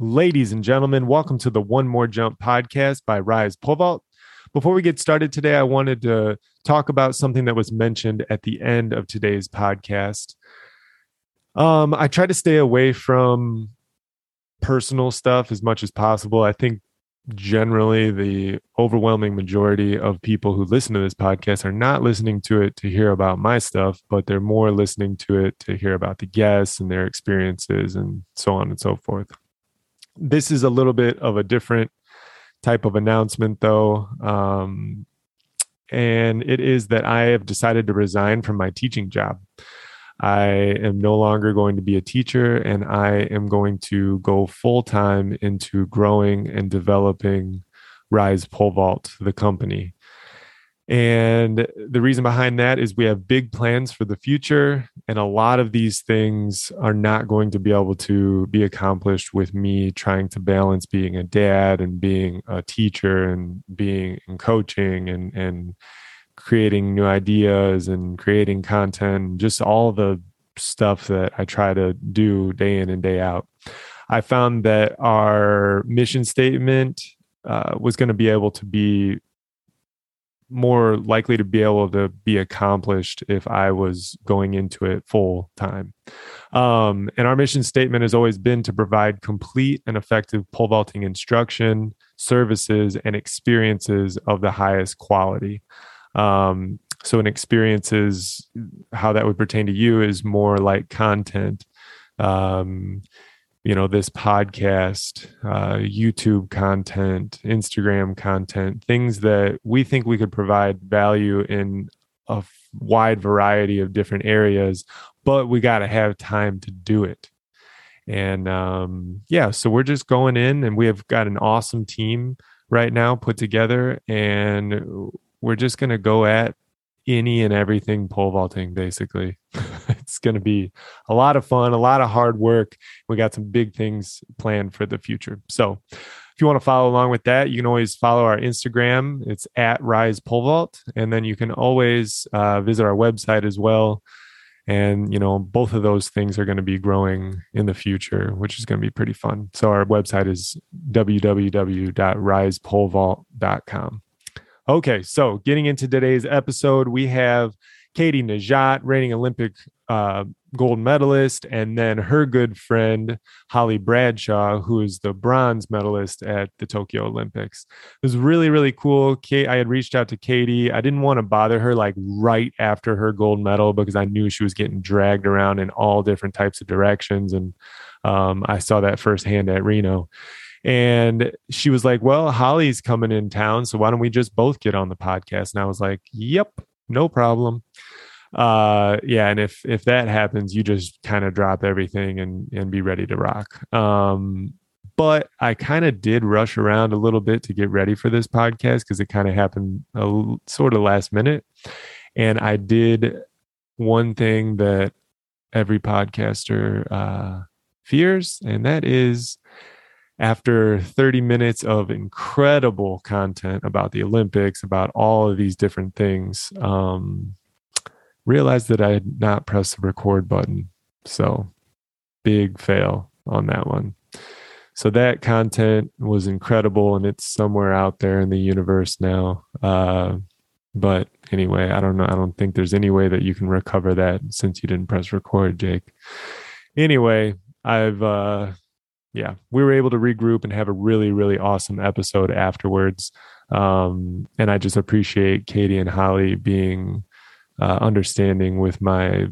Ladies and gentlemen, welcome to the One More Jump podcast by Rise Pole Vault. Before we get started today, I wanted to talk about something that was mentioned at the end of today's podcast. Um, I try to stay away from personal stuff as much as possible. I think generally the overwhelming majority of people who listen to this podcast are not listening to it to hear about my stuff, but they're more listening to it to hear about the guests and their experiences and so on and so forth. This is a little bit of a different type of announcement, though. Um, and it is that I have decided to resign from my teaching job. I am no longer going to be a teacher and I am going to go full time into growing and developing Rise Pole Vault, the company. And the reason behind that is we have big plans for the future. And a lot of these things are not going to be able to be accomplished with me trying to balance being a dad and being a teacher and being in coaching and, and creating new ideas and creating content, just all the stuff that I try to do day in and day out. I found that our mission statement uh, was going to be able to be more likely to be able to be accomplished if I was going into it full time. Um, and our mission statement has always been to provide complete and effective pole vaulting instruction, services, and experiences of the highest quality. Um, so, an experience is how that would pertain to you is more like content. Um, you know this podcast uh, youtube content instagram content things that we think we could provide value in a f- wide variety of different areas but we got to have time to do it. And um, yeah so we're just going in and we have got an awesome team right now put together and we're just going to go at any and everything pole vaulting basically it's going to be a lot of fun a lot of hard work we got some big things planned for the future. So if you want to follow along with that you can always follow our instagram. It's at rise pole vault and then you can always uh, visit our website as well. And you know both of those things are going to be growing in the future which is going to be pretty fun. So our website is www.risepolevault.com Okay, so getting into today's episode, we have Katie Nageotte, reigning Olympic uh, gold medalist, and then her good friend Holly Bradshaw, who is the bronze medalist at the Tokyo Olympics. It was really, really cool. Kate, I had reached out to Katie. I didn't want to bother her like right after her gold medal because I knew she was getting dragged around in all different types of directions, and um, I saw that firsthand at Reno. And she was like, Well, Holly's coming in town. So why don't we just both get on the podcast? And I was like, Yep, no problem. Uh yeah, and if if that happens, you just kind of drop everything and and be ready to rock. Um but I kind of did rush around a little bit to get ready for this podcast because it kind of happened a, sort of last minute. And I did one thing that every podcaster uh, fears, and that is after 30 minutes of incredible content about the Olympics, about all of these different things, um, realized that I had not pressed the record button. So, big fail on that one. So, that content was incredible and it's somewhere out there in the universe now. Uh, but anyway, I don't know. I don't think there's any way that you can recover that since you didn't press record, Jake. Anyway, I've uh, yeah, we were able to regroup and have a really, really awesome episode afterwards. Um, and I just appreciate Katie and Holly being uh, understanding with my,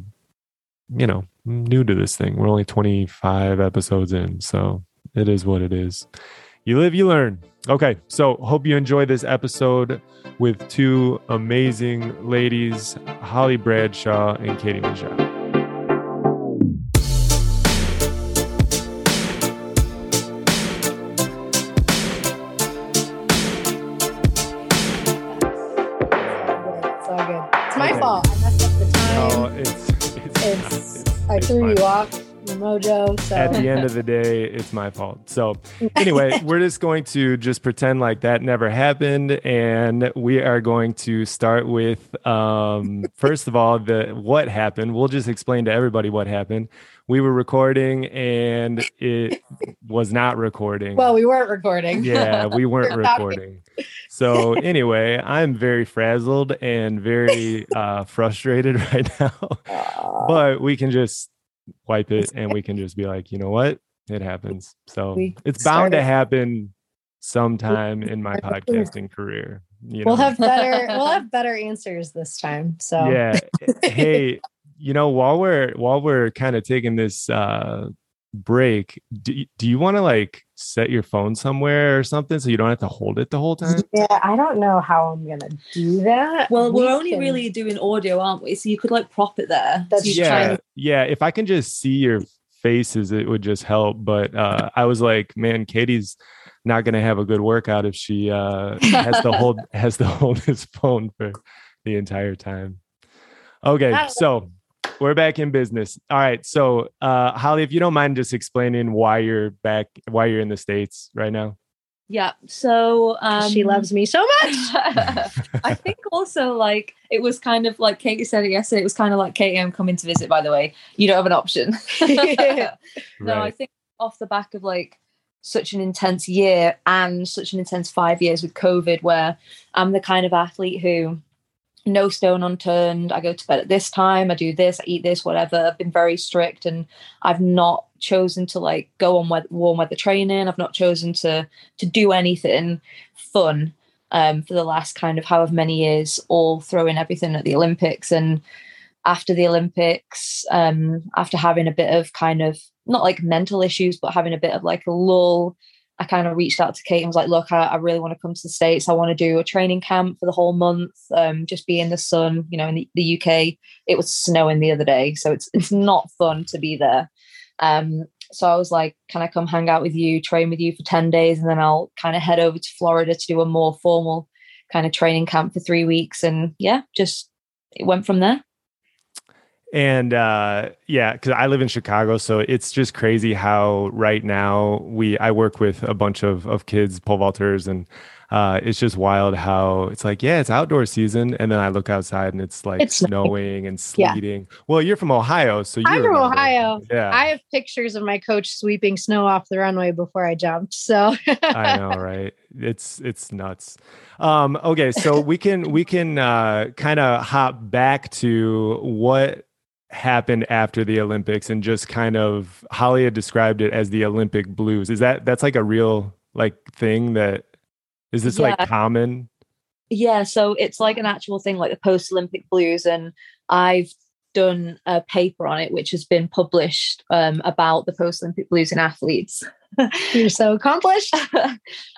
you know, new to this thing. We're only 25 episodes in, so it is what it is. You live, you learn. Okay, so hope you enjoy this episode with two amazing ladies, Holly Bradshaw and Katie Nageotte. Threw you off your mojo. So at the end of the day, it's my fault. So, anyway, we're just going to just pretend like that never happened, and we are going to start with um, first of all the what happened. We'll just explain to everybody what happened. We were recording, and it was not recording. well, we weren't recording. yeah, we weren't We're talking. recording. So anyway, I'm very frazzled and very uh, frustrated right now. But we can just wipe it and we can just be like, you know what? It happens. So it's bound to happen sometime in my podcasting career. You we'll have better we'll have better answers this time. So yeah. hey, you know, while we're while we're kind of taking this uh break, do, do you want to like set your phone somewhere or something so you don't have to hold it the whole time? Yeah, I don't know how I'm gonna do that. Well, We we're only can- really doing audio, aren't we? So you could like prop it there. That's so you true. try yeah and- yeah if i can just see your faces it would just help but uh i was like man katie's not gonna have a good workout if she uh has to hold has to hold his phone for the entire time okay so we're back in business all right so uh holly if you don't mind just explaining why you're back why you're in the states right now Yeah. So um, she loves me so much. I think also like it was kind of like Katie said it yesterday. It was kind of like Katie, I'm coming to visit. By the way, you don't have an option. No, I think off the back of like such an intense year and such an intense five years with COVID, where I'm the kind of athlete who no stone unturned. I go to bed at this time, I do this, I eat this, whatever. I've been very strict and I've not chosen to like go on weather, warm weather training. I've not chosen to to do anything fun um, for the last kind of however many years, all throwing everything at the Olympics. And after the Olympics, um, after having a bit of kind of not like mental issues, but having a bit of like a lull, I kind of reached out to Kate and was like, look, I, I really want to come to the States. I want to do a training camp for the whole month, um, just be in the sun, you know, in the, the UK. It was snowing the other day. So it's it's not fun to be there. Um, so I was like, can I come hang out with you, train with you for 10 days, and then I'll kind of head over to Florida to do a more formal kind of training camp for three weeks. And yeah, just it went from there. And uh, yeah, because I live in Chicago, so it's just crazy how right now we I work with a bunch of of kids pole vaulters, and uh, it's just wild how it's like yeah, it's outdoor season, and then I look outside and it's like It's snowing. and Yeah. sleeting. Well, you're from Ohio, so you I'm from. Ohio. Yeah, I have pictures of my coach sweeping snow off the runway before I jumped. So I know, right? It's it's nuts. Um, okay, so we can we can uh, kind of hop back to what happened after the Olympics and just kind of Holly had described it as the Olympic blues. Is that that's like a real like thing that is this like common? Yeah, so it's like an actual thing, like the post Olympic blues, and I've done a paper on it, which has been published um, about the post Olympic blues in athletes. you're so accomplished.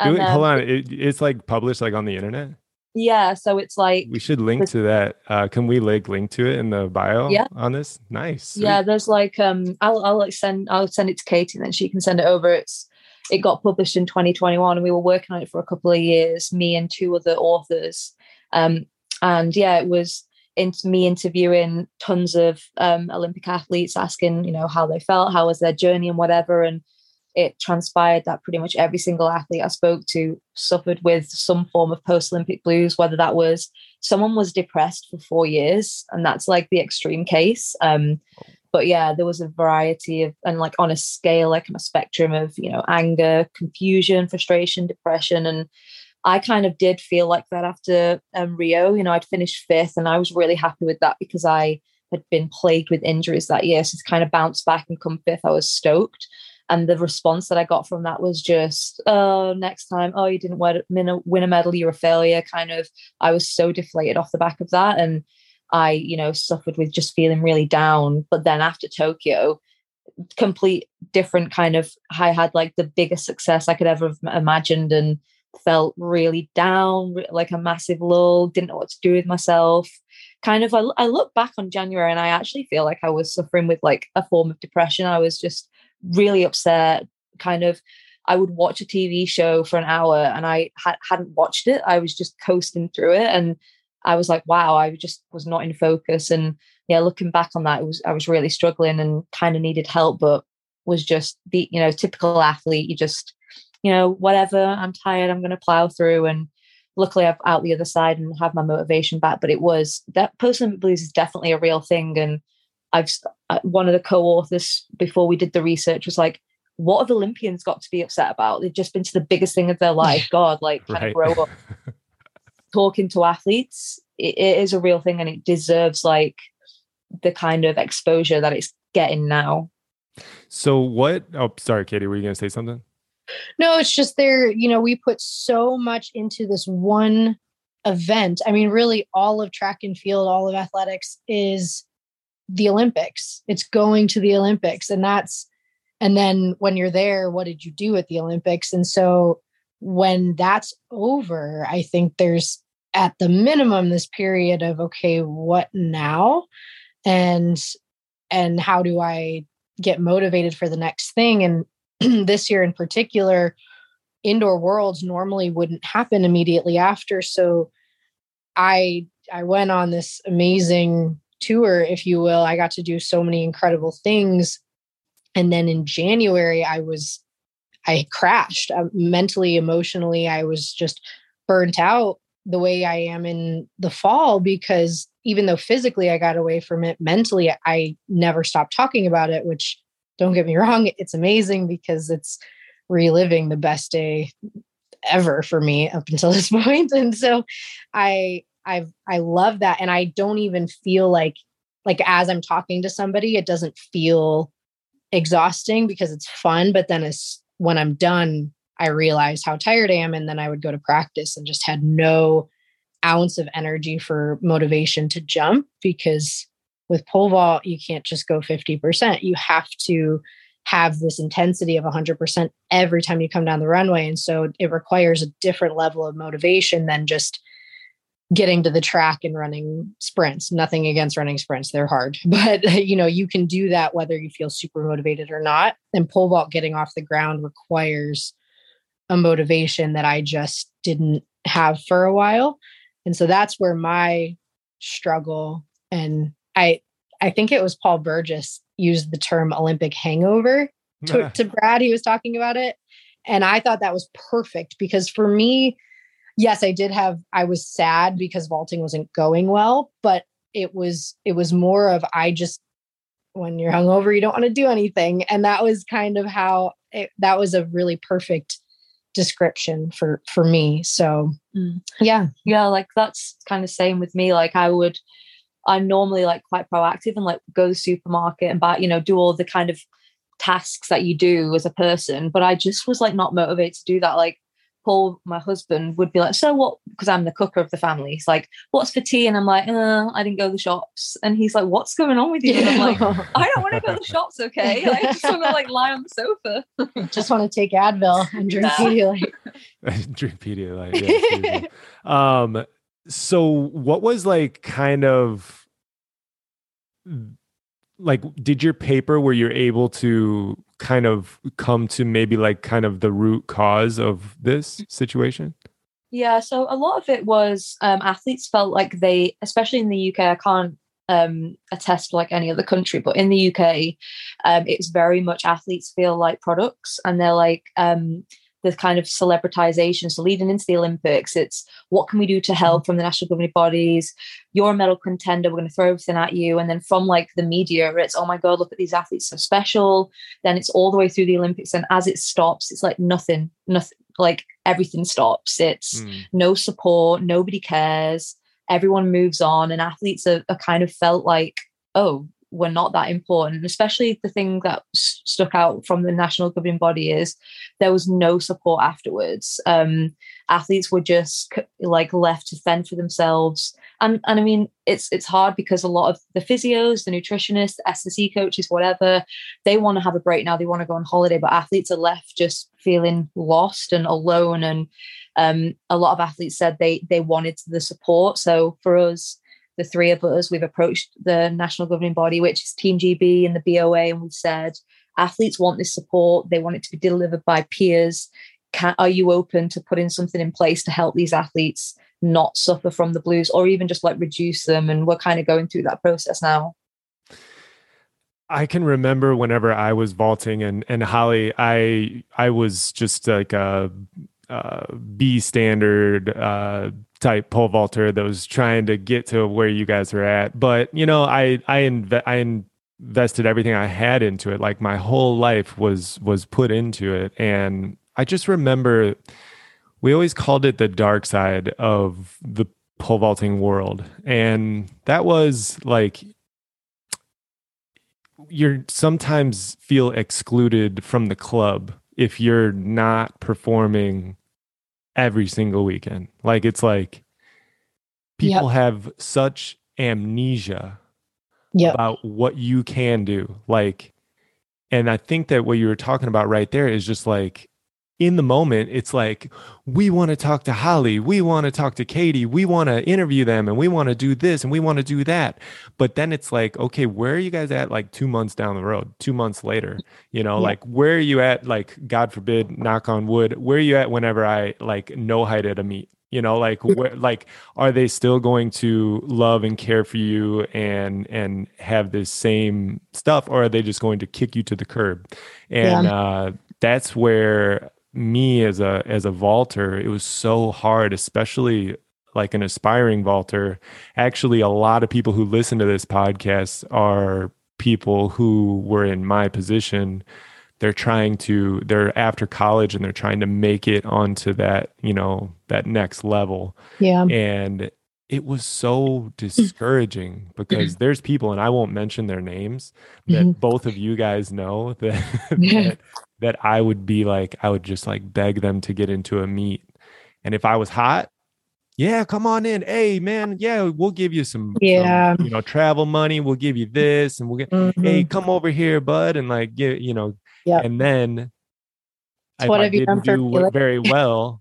And, it- um, hold on, it, it's like published like on the internet. Yeah, so it's like We should link to that. Uh, can we like link to it in the bio Yeah. on this? Nice. sweet. yeah, there's like um, I'll I'll like send I'll send it to Katie, and then she can send it over. It's it got published in 2021, and we were working on it for a couple of years, me and two other authors. Um, and yeah, it was into me interviewing tons of um, Olympic athletes, asking you know how they felt, how was their journey, and whatever. And it transpired that pretty much every single athlete I spoke to suffered with some form of post Olympic blues, whether that was someone was depressed for four years, and that's like the extreme case. Um, but yeah, there was a variety of, and like on a scale, like on a spectrum of, you know, anger, confusion, frustration, depression. And I kind of did feel like that after um, Rio. You know, I'd finished fifth, and I was really happy with that because I had been plagued with injuries that year. So to kind of bounce back and come fifth, I was stoked. And the response that I got from that was just, oh, next time, oh, you didn't win a, medal, you're a failure. Kind of, I was so deflated off the back of that. And I, you know, suffered with just feeling really down. But then after Tokyo, complete different kind of, I had like the biggest success I could ever have imagined and felt really down, like a massive lull, didn't know what to do with myself. Kind of, I, I look back on January and I actually feel like I was suffering with like a form of depression. I was just really upset, kind of. I would watch a TV show for an hour and I had, hadn't watched it. I was just coasting through it. And I was like, wow, I just was not in focus. And yeah, looking back on that, it was I was really struggling and kind of needed help. But was just the you know typical athlete. You just you know whatever. I'm tired. I'm going to plow through and luckily I've out the other side and have my motivation back. But it was that post blues is definitely a real thing. And I've uh, one of the co-authors before we did the research was like, what have Olympians got to be upset about? They've just been to the biggest thing of their life. God, like kind right. of grow up. Talking to athletes, it, it is a real thing and it deserves like the kind of exposure that it's getting now. So what oh sorry, Katie, were you gonna say something? No, it's just there, you know, we put so much into this one event. I mean, really, all of track and field, all of athletics is the Olympics. It's going to the Olympics. And that's, and then when you're there, what did you do at the Olympics? And so when that's over, I think there's at the minimum this period of, okay, what now? And, and how do I get motivated for the next thing? And this year in particular, indoor worlds normally wouldn't happen immediately after. So I I went on this amazing tour, if you will. I got to do so many incredible things. And then in January, I was I crashed uh, mentally, emotionally. I was just burnt out the way I am in the fall because even though physically I got away from it, mentally I never stopped talking about it, which don't get me wrong, it's amazing because it's reliving the best day ever for me up until this point. And so I I've I love that. And I don't even feel like like as I'm talking to somebody, it doesn't feel exhausting because it's fun. But then as when I'm done, I realize how tired I am. And then I would go to practice and just had no ounce of energy for motivation to jump because with pole vault, you can't just go 50%. You have to have this intensity of 100% every time you come down the runway. And so it requires a different level of motivation than just getting to the track and running sprints. Nothing against running sprints, they're hard. But you know, you can do that whether you feel super motivated or not. And pole vault getting off the ground requires a motivation that I just didn't have for a while. And so that's where my struggle and I I think it was Paul Burgess used the term Olympic hangover to, to Brad. He was talking about it. And I thought that was perfect because for me, yes, I did have I was sad because vaulting wasn't going well, but it was it was more of I just when you're hungover, you don't want to do anything. And that was kind of how it, that was a really perfect description for for me. So mm. yeah. Yeah, like that's kind of same with me. Like I would I'm normally like quite proactive and like go to the supermarket and buy, you know, do all the kind of tasks that you do as a person. But I just was like not motivated to do that. Like Paul, my husband, would be like, "So what?" Because I'm the cooker of the family. He's like, "What's for tea?" And I'm like, uh, "I didn't go to the shops." And he's like, "What's going on with you?" And I'm like, "I don't want to go to the shops. Okay, I just want to like lie on the sofa. just want to take Advil and drink Pedialyte. drink Pedialyte. Yeah, um, so what was like kind of like did your paper where you're able to kind of come to maybe like kind of the root cause of this situation? Yeah so a lot of it was um, athletes felt like they especially in the uk i can't um, attest like any other country but in the uk um, it's very much athletes feel like products and they're like um, the kind of celebritization. So leading into the Olympics, it's what can we do to help mm-hmm. from the national governing bodies? You're a medal contender. We're going to throw everything at you. And then from like the media, it's oh my god, look at these athletes so special. Then it's all the way through the Olympics, and as it stops, it's like nothing, nothing. Like everything stops. It's mm. no support. Nobody cares. Everyone moves on, and athletes are, are kind of felt like oh were not that important. Especially the thing that stuck out from the national governing body is there was no support afterwards. Um, athletes were just like left to fend for themselves. And and I mean, it's it's hard because a lot of the physios, the nutritionists, the S&C coaches, whatever, they want to have a break now. They want to go on holiday, but athletes are left just feeling lost and alone. And um, a lot of athletes said they they wanted the support. So for us the three of us, we've approached the national governing body, which is Team GB and the BOA, and we've said athletes want this support. They want it to be delivered by peers. Can, are you open to putting something in place to help these athletes not suffer from the blues or even just like reduce them? And we're kind of going through that process now. I can remember whenever I was vaulting and and Holly, I I was just like a, a B standard uh, type pole vaulter that was trying to get to where you guys are at. But you know, I I inve- I invested everything I had into it. Like my whole life was was put into it, and I just remember we always called it the dark side of the pole vaulting world, and that was like you're sometimes feel excluded from the club if you're not performing every single weekend. Like it's like people yep. have such amnesia yep. about what you can do. Like, and I think that what you were talking about right there is just like in the moment, it's like, we want to talk to Holly, we want to talk to Katie, we want to interview them, and we want to do this and we want to do that. But then it's like, okay, where are you guys at like two months down the road, two months later? You know, yeah. like where are you at, like, God forbid, knock on wood, where are you at whenever I like no height at a meet? You know, like where like are they still going to love and care for you and and have this same stuff, or are they just going to kick you to the curb? And yeah. uh that's where me as a as a vaulter, it was so hard, especially like an aspiring vaulter. Actually, a lot of people who listen to this podcast are people who were in my position. They're trying to they're after college and they're trying to make it onto that, you know, that next level. Yeah. And it was so discouraging because there's people and I won't mention their names that mm-hmm. both of you guys know that, that that I would be like, I would just like beg them to get into a meet. And if I was hot, yeah, come on in. Hey, man, yeah, we'll give you some, yeah, some, you know, travel money. We'll give you this, and we'll get, mm-hmm. hey, come over here, bud, and like, get, you know, yeah. And then, if what I didn't do very well,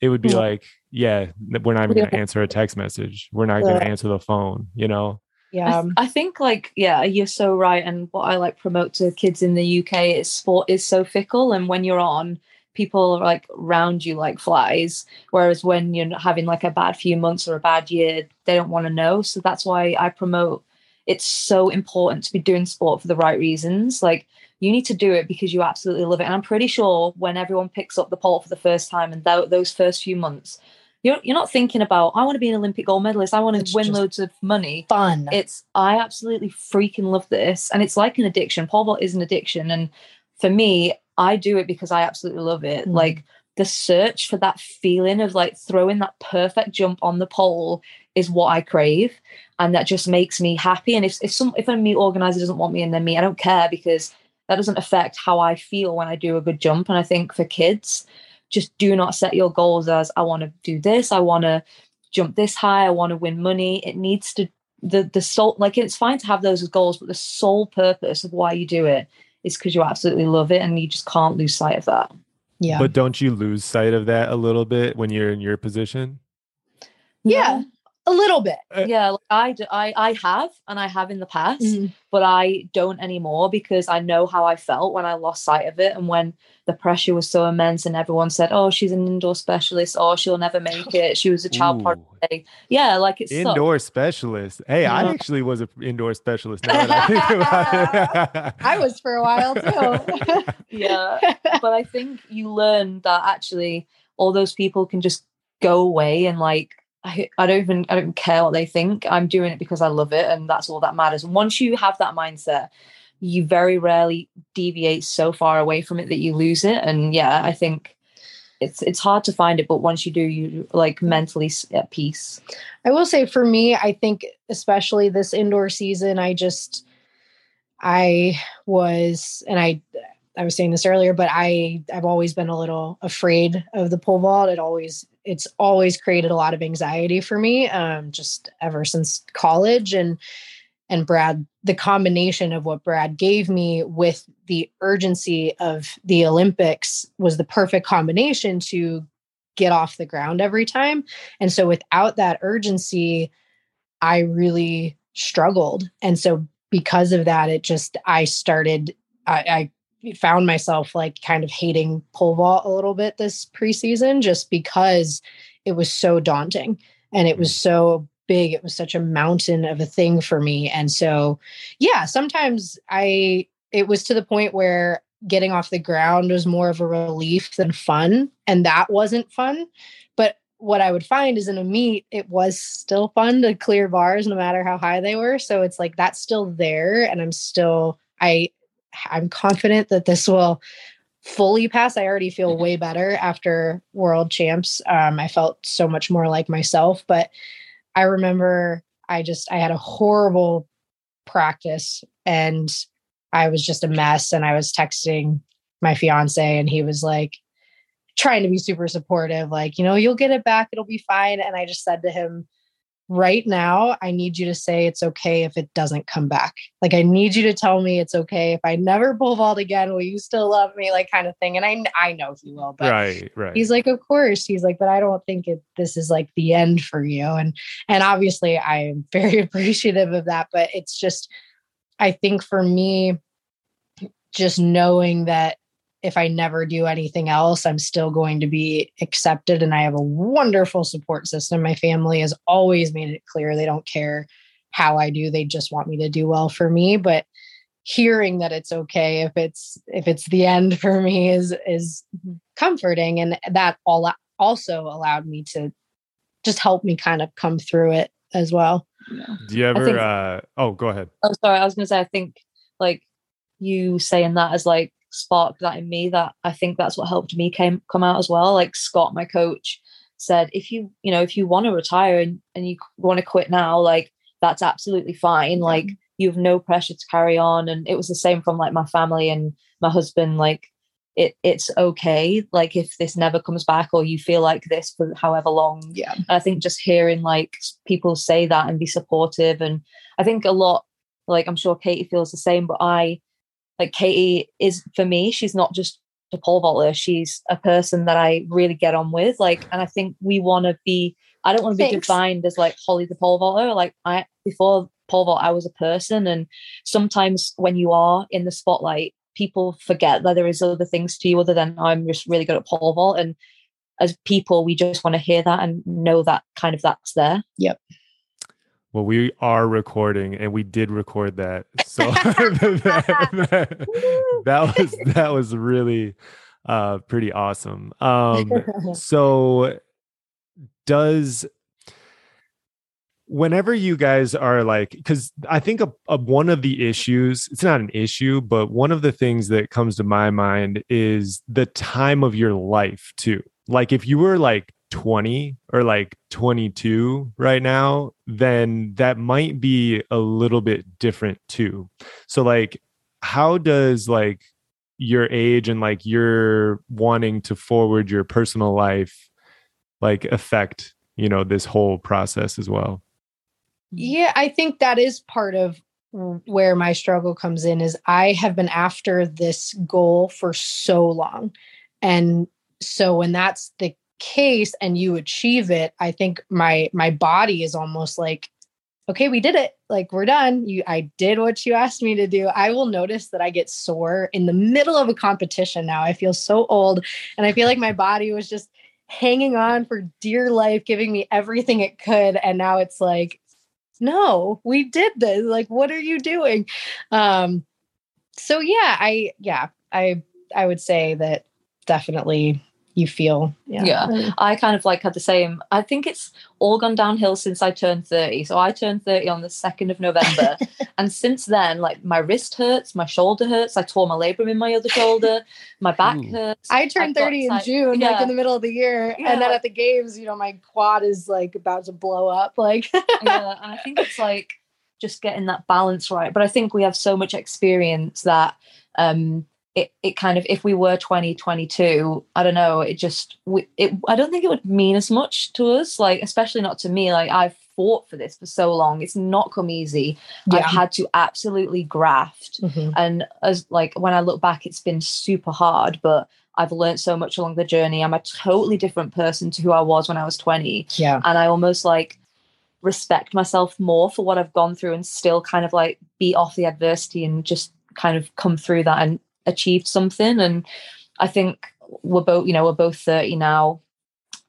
it would be yeah. like, yeah, we're not even going to answer a text message. We're not going to answer the phone. You know, yeah. I, I, think like yeah you're so right and what i like promote to kids in the uk is sport is so fickle and when you're on people are like round you like flies whereas when you're having like a bad few months or a bad year they don't want to know so that's why i promote. It's so important to be doing sport for the right reasons like you need to do it because you absolutely love it and i'm pretty sure when everyone picks up the pole for the first time and th- those first few months you're, you're not thinking about i want to be an olympic gold medalist. I want to it's win loads of money. fun. It's i absolutely freaking love this. And it's like an addiction. Pole vault is an addiction. And for me i do it because i absolutely love it. Mm. like the search for that feeling of like throwing that perfect jump on the pole is what i crave. And that just makes me happy. And if, if some if a meet organizer doesn't want me in their meet i don't care because that doesn't affect how i feel when i do a good jump. And i think for kids just do not set your goals as I want to do this, I want to jump this high, I want to win money. It needs to the the sole like it's fine to have those as goals, but the sole purpose of why you do it is because you absolutely love it and you just can't lose sight of that. Yeah. But don't you lose sight of that a little bit when you're in your position? Yeah a little bit. Uh, yeah I, I i have and i have in the past mm-hmm. but i don't anymore because i know how i felt when i lost sight of it and when the pressure was so immense and everyone said oh she's an indoor specialist. Or oh, she'll never make it. She was a child prodigy. Yeah like it's indoor specialist. Hey yeah. i actually was an indoor specialist I, I was for a while too. Yeah but i think you learn that actually all those people can just go away and like I, I don't even I don't care what they think. I'm doing it because I love it, and that's all that matters. Once you have that mindset, you very rarely deviate so far away from it that you lose it. And yeah, I think it's it's hard to find it, but once you do, you like mentally at peace. I will say for me, I think especially this indoor season, I just I was and I I was saying this earlier, but I I've always been a little afraid of the pole vault. It always it's always created a lot of anxiety for me um, just ever since college and and brad the combination of what brad gave me with the urgency of the olympics was the perfect combination to get off the ground every time and so without that urgency i really struggled and so because of that it just i started I, found myself like kind of hating pole vault a little bit this preseason just because it was so daunting and it was mm. so big. It was such a mountain of a thing for me. And so yeah sometimes i it was to the point where getting off the ground was more of a relief than fun and that wasn't fun. But what i would find is in a meet it was still fun to clear bars no matter how high they were. So it's like that's still there and i'm still i i'm confident that this will fully pass. I already feel way better after world champs. Um, i felt so much more like myself but i remember i just i had a horrible practice and i was just a mess and i was texting my fiance and he was like trying to be super supportive like you know you'll get it back. It'll be fine. And i just said to him right now, I need you to say it's okay if it doesn't come back. Like, I need you to tell me it's okay if I never pole vault again. Will you still love me? Like, kind of thing. And I, I know he will, but right, right. He's like, of course. He's like, but I don't think it. This is like the end for you. And and obviously, I am very appreciative of that. But it's just, I think for me, just knowing that if I never do anything else, I'm still going to be accepted. And I have a wonderful support system. My family has always made it clear they don't care how I do, they just want me to do well for me. But hearing that it's okay if it's if it's the end for me is is comforting and that all also allowed me to just help me kind of come through it as well yeah. do you ever think, uh oh go ahead oh sorry i was gonna say i think like you saying that as like sparked that in me that I think that's what helped me came come out as well. Like Scott, my coach, said, if you, you know, if you want to retire and, and you want to quit now, like that's absolutely fine. Like you have no pressure to carry on. And it was the same from like my family and my husband, like it it's okay. Like if this never comes back or you feel like this for however long. Yeah. And I think just hearing like people say that and be supportive. And I think a lot, like I'm sure Katie feels the same, but I like Katie is for me, she's not just a pole vaulter, she's a person that I really get on with. Like, and I think we want to be, I don't want to be defined as like Holly the pole vaulter. Like I before pole vault, I was a person. And sometimes when you are in the spotlight, people forget that there is other things to you other than oh, I'm just really good at pole vault. And as people, we just want to hear that and know that kind of that's there. Yep. Well, we are recording, and we did record that. So that, that, that, was that was really uh, pretty awesome. Um, so, does whenever you guys are like, because I think a, a, one of the issues, it's not an issue, but one of the things that comes to my mind is the time of your life too. Like, if you were like 20 or like 22 right now, then that might be a little bit different too. So, like, how does like your age and like your wanting to forward your personal life like affect, you know, this whole process as well? Yeah, I think that is part of where my struggle comes in is I have been after this goal for so long. And so when that's the case and you achieve it i think my my body is almost like okay we did it. Like we're done. You i did what you asked me to do. I will notice that i get sore in the middle of a competition now. I feel so old and i feel like my body was just hanging on for dear life giving me everything it could and now it's like no we did this. Like what are you doing? Um so yeah i yeah i i would say that definitely you feel. Yeah. yeah. I kind of like had the same. I think it's all gone downhill since I turned 30. So I turned 30 on the 2nd of November. and since then, like my wrist hurts, my shoulder hurts. I tore my labrum in my other shoulder. My back Ooh. hurts. I turned 30 in June, yeah. like in the middle of the year. Yeah. And then at the games, you know, my quad is like about to blow up. Like, yeah. And I think it's like just getting that balance right. But I think we have so much experience that, um, it, it kind of if we were 2022 i don't know it just we, it i don't think it would mean as much to us like especially not to me like i've fought for this for so long it's not come easy. Yeah. i've had to absolutely graft. Mm-hmm. and as like when i look back it's been super hard but i've learned so much along the journey. I'm a totally different person to who i was when i was 20 yeah. And i almost like respect myself more for what i've gone through and still kind of like beat off the adversity and just kind of come through that and achieved something. And I think we're both, you know, we're both 30 now.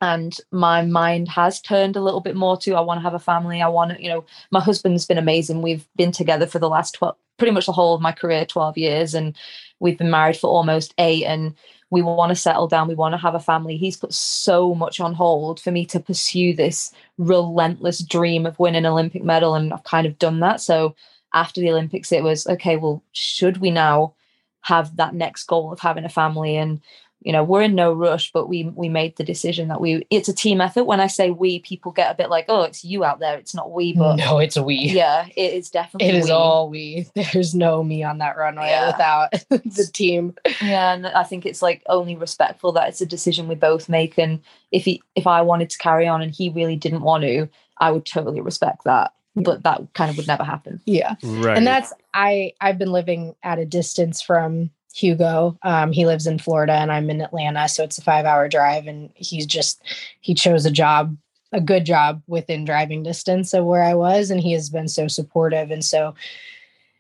and my mind has turned a little bit more to I want to have a family. I want to, you know, my husband's been amazing. We've been together for the last 12, pretty much the whole of my career, 12 years, and we've been married for almost eight. And we want to settle down. We want to have a family. He's put so much on hold for me to pursue this relentless dream of winning an Olympic medal. And I've kind of done that. So after the Olympics, it was okay, well, should we now have that next goal of having a family? And you know we're in no rush but we we made the decision that we it's a team effort when i say we people get a bit like oh it's you out there it's not we but no it's a we yeah it is definitely it is we. all we there's no me on that runway yeah. without the team yeah and i think it's like only respectful that it's a decision we both make and if he if i wanted to carry on and he really didn't want to i would totally respect that but that kind of would never happen yeah right and that's i i've been living at a distance from Hugo. Um, he lives in Florida and I'm in Atlanta, so it's a five hour drive. And he's just he chose a job, a good job within driving distance of where I was, and he has been so supportive. And so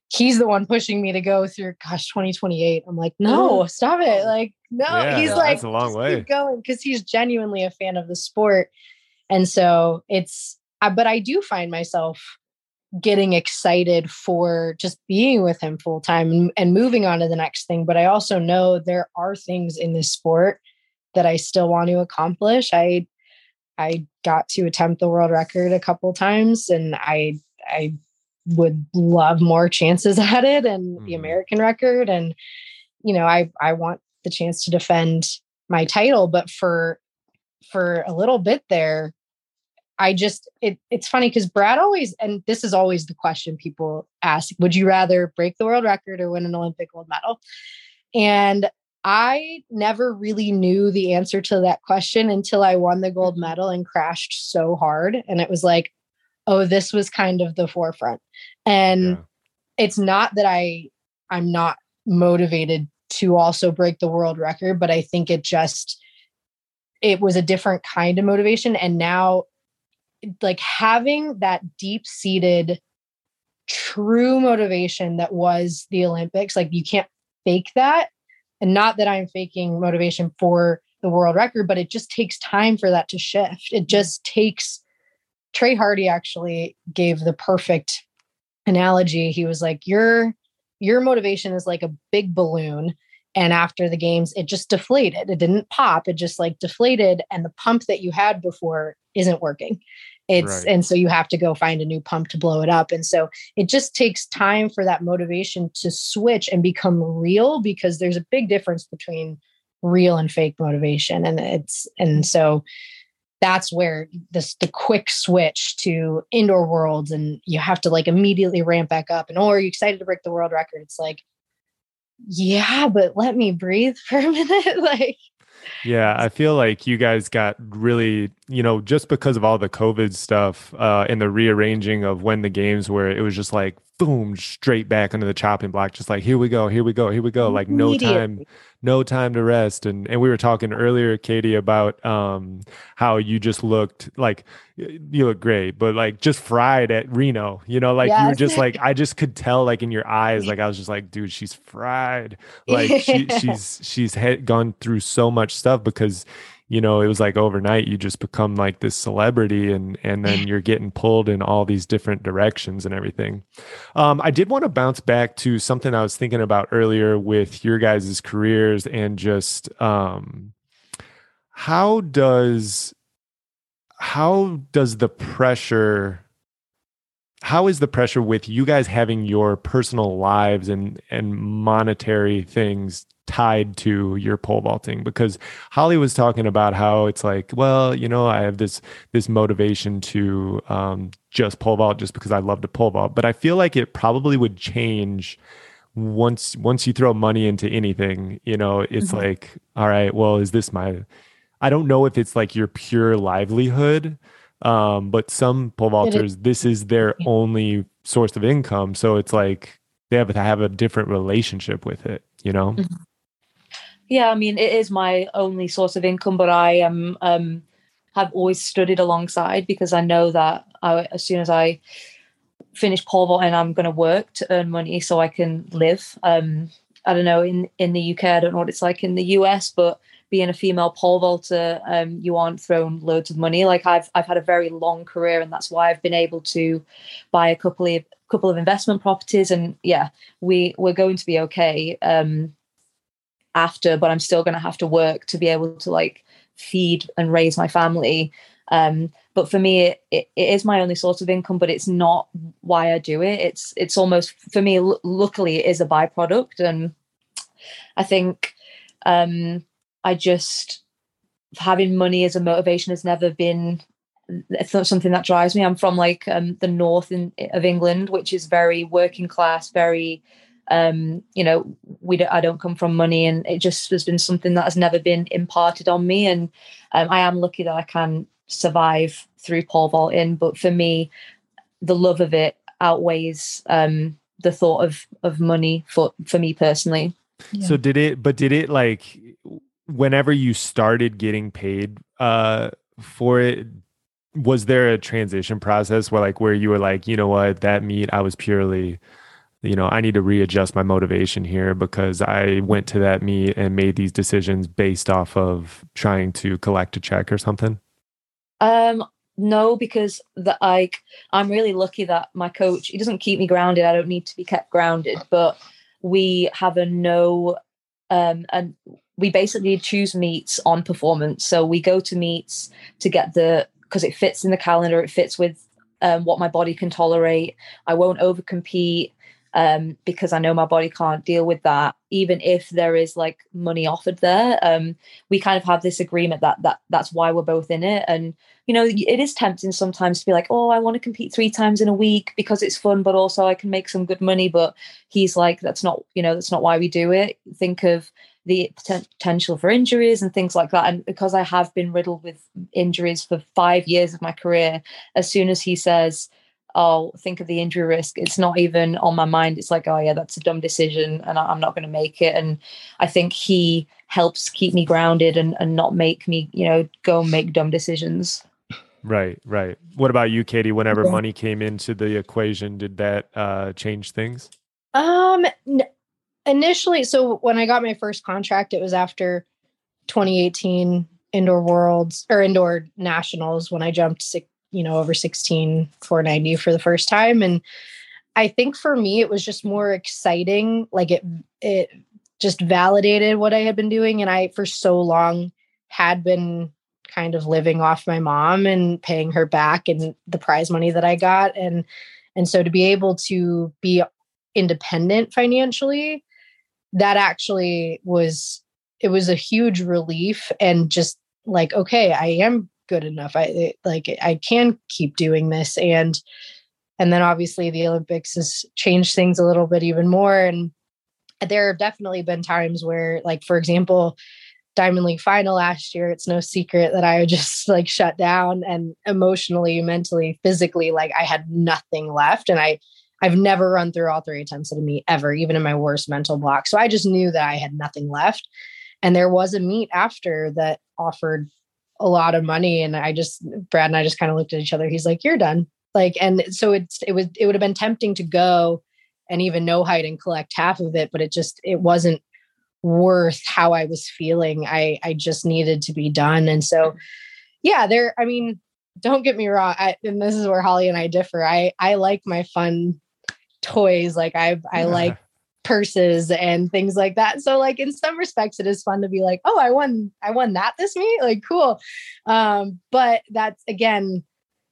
he's the one pushing me to go through. Gosh, 2028. I'm like, no, stop it! Like, no. Yeah, he's like, that's a long way. going because he's genuinely a fan of the sport, and so it's. But I do find myself getting excited for just being with him full time and, and, moving on to the next thing. But I also know there are things in this sport that I still want to accomplish. I I got to attempt the world record a couple times and I I would love more chances at it and mm. the mm-hmm. American record. And, you know, I I want the chance to defend my title, but for for a little bit there, I just it it's funny because Brad always and this is always the question people ask: Would you rather break the world record or win an Olympic gold medal? And I never really knew the answer to that question until I won the gold mm-hmm. medal and crashed so hard, and it was like, oh, this was kind of the forefront. And yeah. it's not that I I'm not motivated to also break the world record, but I think it just it was a different kind of motivation and now like having that deep seated true motivation that was the Olympics. Like you can't fake that. And not that I'm faking motivation for the world record, but it just takes time for that to shift. It just takes Trey Hardee actually gave the perfect analogy. He was like, Your your motivation is like a big balloon. And after the games, it just deflated. It didn't pop, it just like deflated. And the pump that you had before isn't working. It's right. and so you have to go find a new pump to blow it up. And so it just takes time for that motivation to switch and become real because there's a big difference between real and fake motivation. And it's and mm. so that's where this the quick switch to indoor worlds and you have to like immediately ramp back up and oh are you excited to break the world record it's like yeah but let me breathe for a minute like yeah, I feel like you guys got really, you know, just because of all the COVID stuff uh, and the rearranging of when the games were, it was just like boom, straight back into the chopping block, just like here we go, here we go, here we go. Like no time, no time to rest. And and we were talking earlier, Katie, about um how you just looked like you look great, but like just fried at Reno, you know, like yes. you were just like I just could tell like in your eyes, like I was just like, dude, she's fried. Like she, she's she's had gone through so much stuff because you know it was like overnight you just become like this celebrity and and then you're getting pulled in all these different directions and everything. Um, i did want to bounce back to something i was thinking about earlier with your guys' careers and just um, how does how does the pressure how is the pressure with you guys having your personal lives and and monetary things tied to your pole vaulting because Holly was talking about how it's like, well, you know, I have this this motivation to um, just pole vault just because I love to pole vault, but I feel like it probably would change once once you throw money into anything. You know, it's mm-hmm. like, all right, well, is this my? I don't know if it's like your pure livelihood, um, but some pole vaulters, this is their only source of income, so it's like they have to have a different relationship with it. You know. Mm-hmm yeah, I mean, it is my only source of income, but I am um, have always studied alongside because I know that I, as soon as I finish pole vaulting, I'm going to work to earn money so I can live. Um, I don't know in in the UK, I don't know what it's like in the US, but being a female pole vaulter, um, you aren't thrown loads of money. Like I've I've had a very long career, and that's why I've been able to buy a couple of couple of investment properties. And yeah, we we're going to be okay um, after, but I'm still going to have to work to be able to like feed and raise my family. Um, but for me, it, it, is my only source of income, but it's not why I do it. It's it's almost for me. L- luckily, it is a byproduct, and I think um, I just having money as a motivation has never been it's not something that drives me. I'm from like um, the north in, of England, which is very working class, very um, you know, we don't, I don't come from money, and it just has been something that has never been imparted on me. And um, I am lucky that I can survive through pole vaulting. But for me, the love of it outweighs um, the thought of of money for for me personally. Yeah. So did it? But did it like whenever you started getting paid uh, for it? Was there a transition process where like where you were like, you know what, that meet I was purely you know, I need to readjust my motivation here because I went to that meet and made these decisions based off of trying to collect a check or something? Um, no, because the like I'm really lucky that my coach he doesn't keep me grounded. I don't need to be kept grounded, but we have a no um and we basically choose meets on performance. So we go to meets to get the because it fits in the calendar, it fits with um, what my body can tolerate. I won't overcompete um, because I know my body can't deal with that, even if there is like money offered there. Um, we kind of have this agreement that that that's why we're both in it. And you know, it is tempting sometimes to be like, oh, I want to compete three times in a week because it's fun, but also I can make some good money. But he's like, that's not, you know, that's not why we do it. Think of the potential for injuries and things like that. And because I have been riddled with injuries for five years of my career, as soon as he says, oh, think of the injury risk. It's not even on my mind. It's like, oh, yeah, that's a dumb decision and I'm not going to make it. And I think he helps keep me grounded and, and not make me, you know, go and make dumb decisions. Right, right. What about you, Katie? Whenever yeah. money came into the equation, did that uh, change things? Um, n- initially, so when I got my first contract, it was after 2018 indoor worlds or indoor nationals when I jumped six, you know, over 16 490 for the first time. And I think for me, it was just more exciting. Like it, it just validated what I had been doing. And I, for so long, had been kind of living off my mom and paying her back and the prize money that I got. And, and so to be able to be independent financially, that actually was, it was a huge relief and just like, okay, I am good enough. I eh, like I can keep doing this and and then obviously the Olympics has changed things a little bit even more and there have definitely been times where like for example Diamond League final last year it's no secret that I just like shut down and emotionally mentally physically like I had nothing left and I I've never run through all three attempts at a meet ever even in my worst mental block so I just knew that I had nothing left and there was a meet after that offered a lot of money and i just brad and i just kind of looked at each other. He's like you're done. Like and so it's it was it would have been tempting to go and even no height and collect half of it but it just it wasn't worth how i was feeling. I i just needed to be done. And so yeah there i mean don't get me wrong I, and this is where holly and i differ. I i like my fun toys. Like i i like purses and things like that. So like in some respects it is fun to be like, "Oh, I won I won that this meet." Like cool. Um but that's again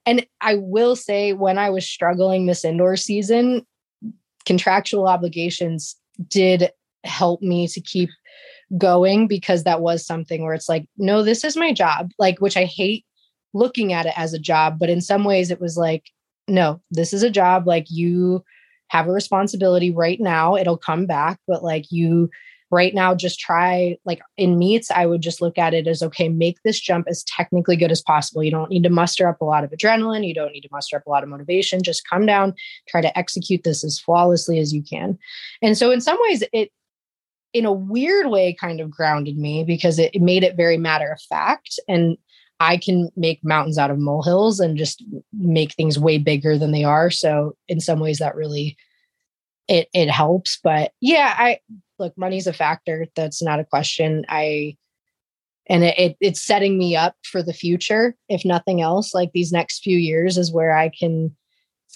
and I will say when I was struggling this indoor season, contractual obligations did help me to keep going because that was something where it's like, "No, this is my job." Like which I hate looking at it as a job, but in some ways it was like, "No, this is a job like you have a responsibility right now. It'll come back, but like you right now just try like in meets i would just look at it as okay make this jump as technically good as possible you don't need to muster up a lot of adrenaline you don't need to muster up a lot of motivation just come down try to execute this as flawlessly as you can and so in some ways it in a weird way kind of grounded me because it, it made it very matter of fact and I can make mountains out of molehills and just make things way bigger than they are. So in some ways that really it it helps. But yeah, I look, money's a factor. That's not a question. I and it, it, it's setting me up for the future if nothing else like these next few years is where i can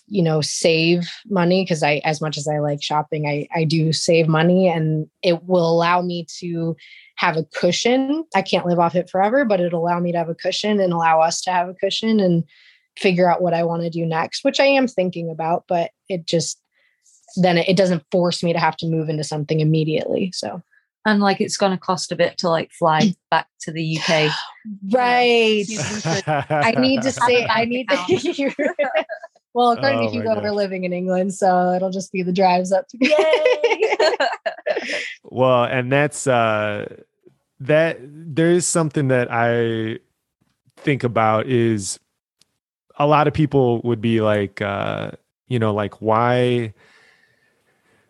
you know save money because i as much as i like shopping i i do save money and it will allow me to have a cushion i can't live off it forever but it'll allow me to have a cushion and allow us to have a cushion and figure out what i want to do next which i am thinking about but it just then it, it doesn't force me to have to move into something immediately so and like it's going to cost a bit to like fly back to the UK. Right. I need to say, I need to. well, according oh to Hugo, we're living in England, so it'll just be the drives up to. Yay! well, and that's uh that there is something that I think about is a lot of people would be like, uh, you know, like why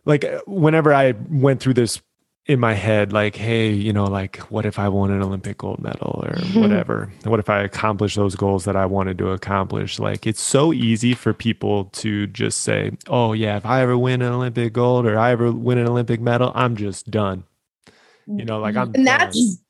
like whenever I went through this in my head like hey you know like what if i won an olympic gold medal or whatever? What if i accomplish those goals that i wanted to accomplish? Like it's so easy for people to just say oh yeah if i ever win an olympic gold or i ever win an olympic medal i'm just done. You know like i'm and that's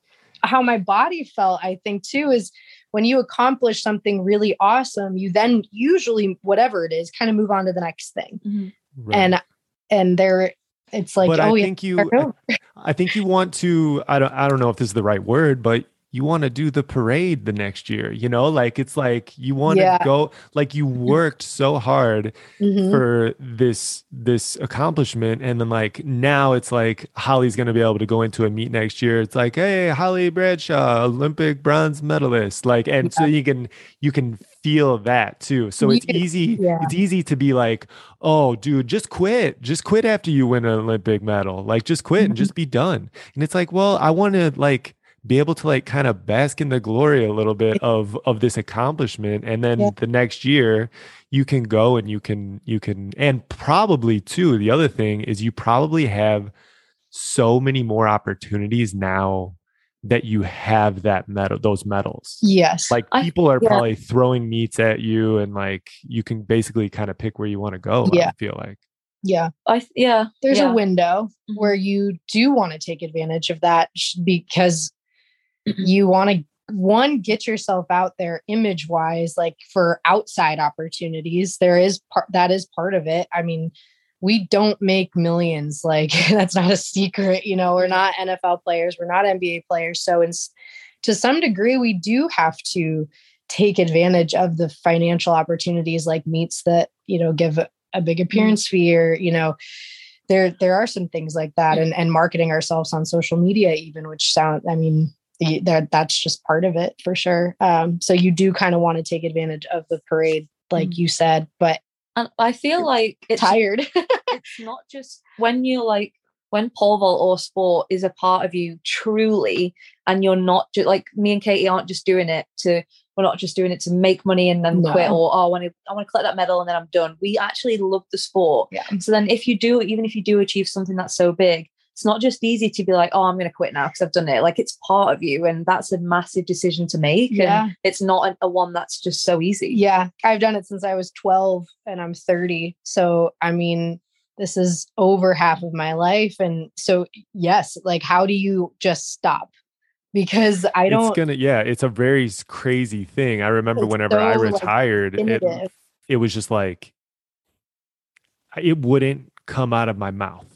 how my body felt i think too is when you accomplish something really awesome you then usually whatever it is kind of move on to the next thing. Mm-hmm. right. and and there it's like, but oh, I think you, I, I think you want to. I don't. I don't know if this is the right word, but you want to do the parade the next year you know like it's like you want to yeah. go like you worked so hard mm-hmm. for this this accomplishment and then like now it's like holly's going to be able to go into a meet next year it's like hey holly bradshaw olympic bronze medalist like and yeah. so you can you can feel that too so it's easy yeah. it's easy to be like oh dude just quit just quit after you win an olympic medal like just quit mm-hmm. and just be done and it's like well i want to like be able to like kind of bask in the glory a little bit of of this accomplishment and then yeah. the next year you can go and you can you can and probably too the other thing is you probably have so many more opportunities now that you have that medal those medals yes like people are yeah. probably throwing meets at you and like you can basically kind of pick where you want to go yeah. i feel like yeah i yeah there's yeah. a window mm-hmm. where you do want to take advantage of that because Mm-hmm. you want to one get yourself out there image wise like for outside opportunities there is part that is part of it i mean we don't make millions like that's not a secret you know we're not nfl players we're not nba players so in, to some degree we do have to take advantage of the financial opportunities like meets that you know give a, big mm-hmm. appearance fee or you know there there are some things like that and and marketing ourselves on social media even which sound i mean that that's just part of it for sure. Um, so you do kind of want to take advantage of the parade, like mm. you said, but and I feel like it's tired. it's not just when you're like when pole vault or sport is a part of you truly, and you're not just like me and Katie aren't just doing it to we're not just doing it to make money and then no. quit or oh, I want to I want to collect that medal and then I'm done. We actually love the sport. Yeah. So then if you do, even if you do achieve something that's so big, it's not just easy to be like, oh, I'm going to quit now because I've done it. Like it's part of you, and that's a massive decision to make. Yeah. And it's not a, a one that's just so easy. Yeah, I've done it since I was 12, and I'm 30. So I mean, this is over half of my life, and so yes, like how do you just stop? Because I don't. It's gonna yeah, it's a very crazy thing. I remember whenever so, I retired, like, it, it was just like it wouldn't come out of my mouth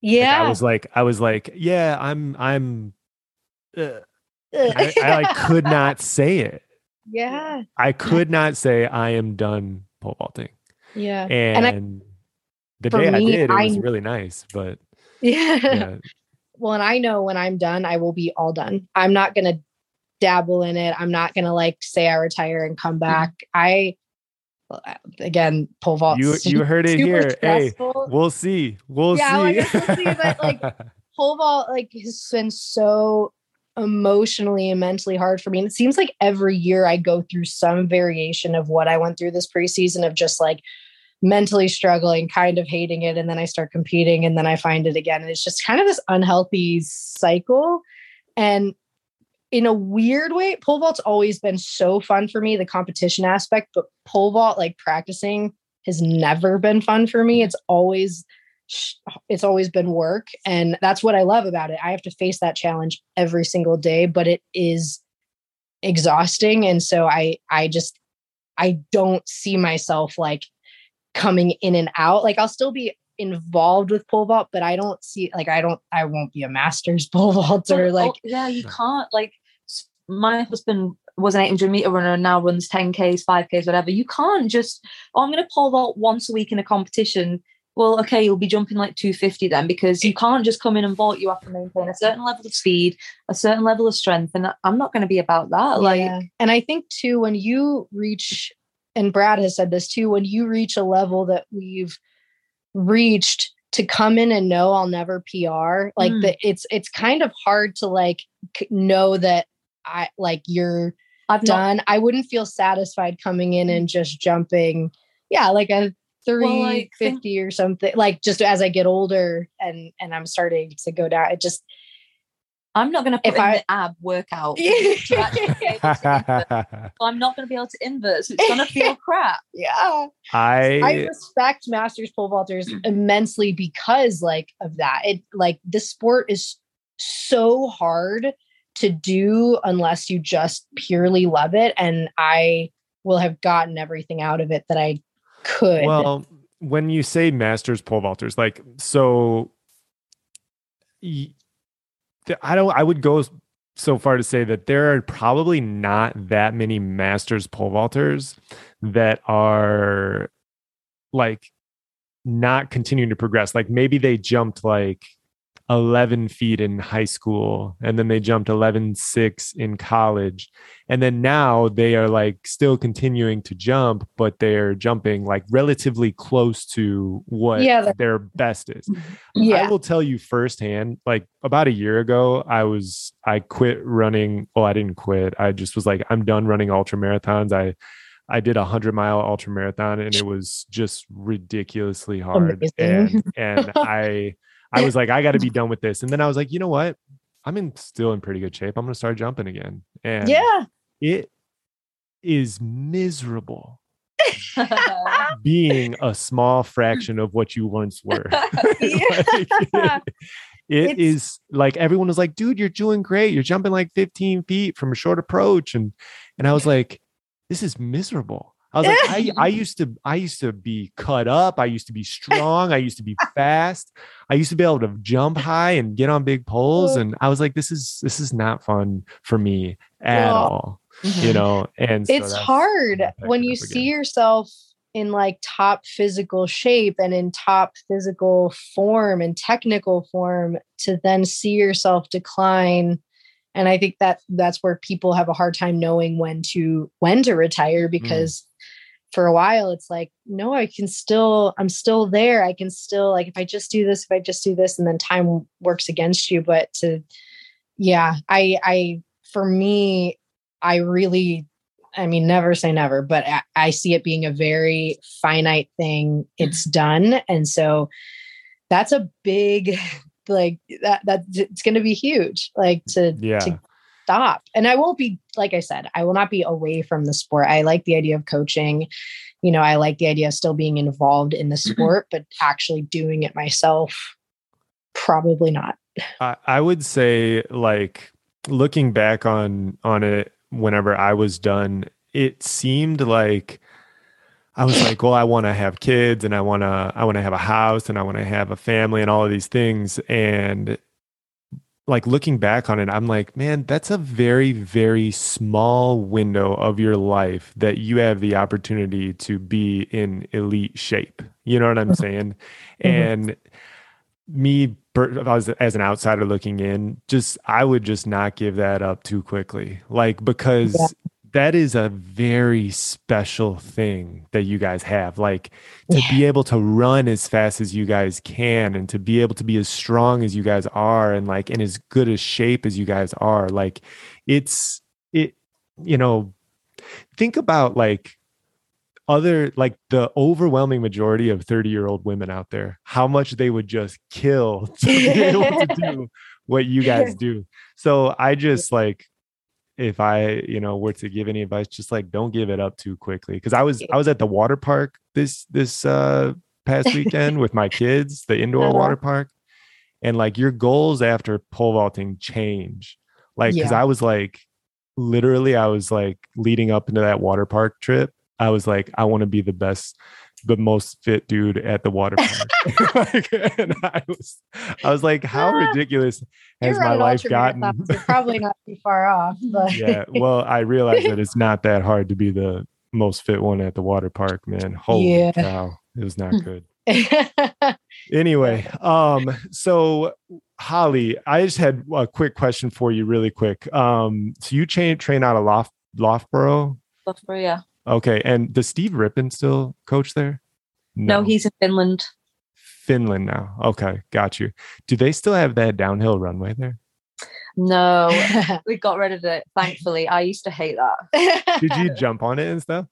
yeah. Like I was like, I was like, yeah, I'm, I'm, uh, I, I like could not say it. Yeah. I could not say I am done pole vaulting. Yeah. And, and I, the day me, I did, it I, was really nice, but yeah. yeah. Well, and I know when I'm done, I will be all done. I'm not going to dabble in it. I'm not going to like say I retire and come mm-hmm. back. Mm-hmm. I, again, pole vault. You you heard it here. Stressful. Hey, we'll see. We'll yeah, see. Like, we'll see. But like pole vault, like has been so emotionally and mentally hard for me. And it seems like every year I go through some variation of what I went through this preseason of just like mentally struggling, kind of hating it, and then I start competing, and then I find it again. And it's just kind of this unhealthy cycle. And in a weird way, pole vault's always been so fun for me, the competition aspect, but pole vault, like practicing, has never been fun for me. It's always it's always been work and that's what i love about it. I have to face that challenge every single day but it is exhausting and so i i just i don't see myself like coming in and out. Like i'll still be involved with pole vault but i don't see like i don't i won't be a master's pole vaulter Oh, like oh, yeah, you can't like s- my husband was an 800 meter runner and now runs 10Ks, 5Ks, whatever. You can't just, oh, I'm going to pole vault once a week in a competition. Well, okay, you'll be jumping like 250 then because you can't just come in and vault. You have to maintain a certain level of speed, a certain level of strength. And I'm not going to be about that. Like, Yeah. and I think too, when you reach, and Brad has said this too, when you reach a level that we've reached to come in and know I'll never PR, like Mm. the, it's it's kind of hard to like know that I like you're I've not, done. I wouldn't feel satisfied coming in and just jumping, yeah, like a. 350 like, or something like just as i get older and and i'm starting to go down it just I'm not going to put If in I- the ab workout. to actually be able to. I'm not going to be able to invert. So it's going to feel crap. yeah I I respect masters pole vaulters immensely because like of that. It like this sport is so hard to do unless you just purely love it. And I will have gotten everything out of it that I could. well, when you say masters pole vaulters, like so, I don't. I would go so far to say that there are probably not that many masters pole vaulters that are like not continuing to progress. Like maybe they jumped like 11 feet in high school and then they jumped 11 6 in college and then now they are like still continuing to jump but they're jumping like relatively close to what Yeah, their best is mm-hmm. yeah. I will tell you firsthand, like about a year ago, I was I quit running. Well, I didn't quit. I just was like, I'm done running ultra marathons. I I did a hundred mile ultra marathon and it was just ridiculously hard. Amazing. And and I I was like, I gotta be done with this. And then I was like, you know what? I'm in still in pretty good shape. I'm gonna start jumping again. And Yeah. it is miserable being a small fraction of what you once were. Like, it It's- is like everyone was like, dude, you're doing great. You're jumping like 15 feet from a short approach. And and I was like, this is miserable. I was like, I, I used to I used to be cut up. I used to be strong. I used to be fast. I used to be able to jump high and get on big poles. Oh. And I was like, this is this is not fun for me at Yeah. all. Mm-hmm. You know, and so it's hard when you see yourself in like top physical shape and in top physical form and technical form to then see yourself decline and i think that that's where people have a hard time knowing when to when to retire Mm. because for a while it's like no i can still i'm still there. I can still like if i just do this if i just do this and then time works against you. But to yeah i i for me i really i mean never say never but I, I see it being a very finite thing. It's done. And so that's a big like that that it's going to be huge like to yeah. to stop. And I won't be, like I said, I will not be away from the sport. I like the idea of coaching. You know, I like the idea of still being involved in the sport, but actually doing it myself, probably not. I, I would say like looking back on on it whenever I was done, it seemed like I was like, well, I want to have kids and I want to I want to have a house and I want to have a family and all of these things and like looking back on it, I'm like, man, that's a very, very small window of your life that you have the opportunity to be in elite shape. You know what I'm saying? Mhm. And me, per- if I was as an outsider looking in, just I would just not give that up too quickly, like because Yeah. That is a very special thing that you guys have. Like to be able to run as fast as you guys can and to be able to be as strong as you guys are and like in as good a shape as you guys are like it's it you know think about like other like the overwhelming majority of 30 year old women out there how much they would just kill to be able to do what you guys do so i just like if I, you know, were to give any advice, just like don't give it up too quickly. Cause I was I was at the water park this this uh past weekend with my kids, the indoor Uh-huh. water park. And like your goals after pole vaulting change. Like, cause I was like, literally, I was like leading up into that water park trip. I was like, I want to be the best, the most fit dude at the water park. like, and I was, I was like, how Ah, ridiculous has my running life gotten? You're probably not too far off, but yeah. Well, I realized that it's not that hard to be the most fit one at the water park, man. Holy Yeah. cow. It was not good. Anyway, um, so Holly, I just had a quick question for you, really quick. Um, so you train train out of Loft Loughborough, Loughborough, yeah. Okay? And does Steve Rippon still coach there? No. he's in Finland. Finland now. Okay, got you. Do they still have that downhill runway there? No, we got rid of it. Thankfully, I used to hate that. Did you jump on it and stuff?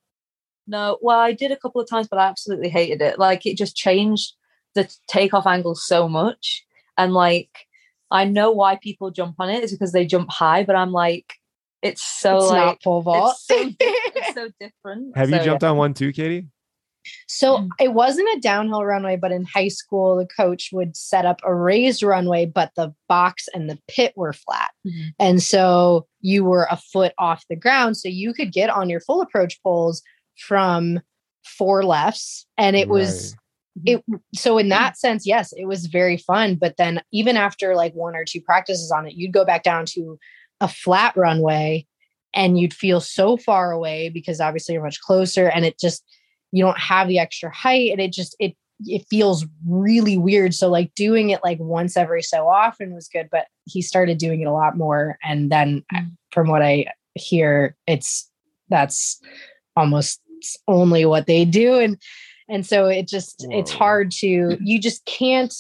No, well, I did a couple of times, but I absolutely hated it. Like it just changed the takeoff angle so much, and like I know why people jump on it is because they jump high, but I'm like, it's so it's like not pole vault. it's so, it's so different. Have you So, jumped on one too, Katie? So Mm. it wasn't a downhill runway, but in high school, the coach would set up a raised runway, but the box and the pit were flat. Mhm. And so you were a foot off the ground. So you could get on your full approach poles from four lefts. And it was, it, so in that sense, yes, it was very fun. But then even after like one or two practices on it, you'd go back down to a flat runway and you'd feel so far away because obviously you're much closer and it just, you don't have the extra height and it just it it feels really weird. So like doing it like once every so often was good but he started doing it a lot more and then Mm. from what i hear it's that's almost only what they do and and so it just it's hard to you just can't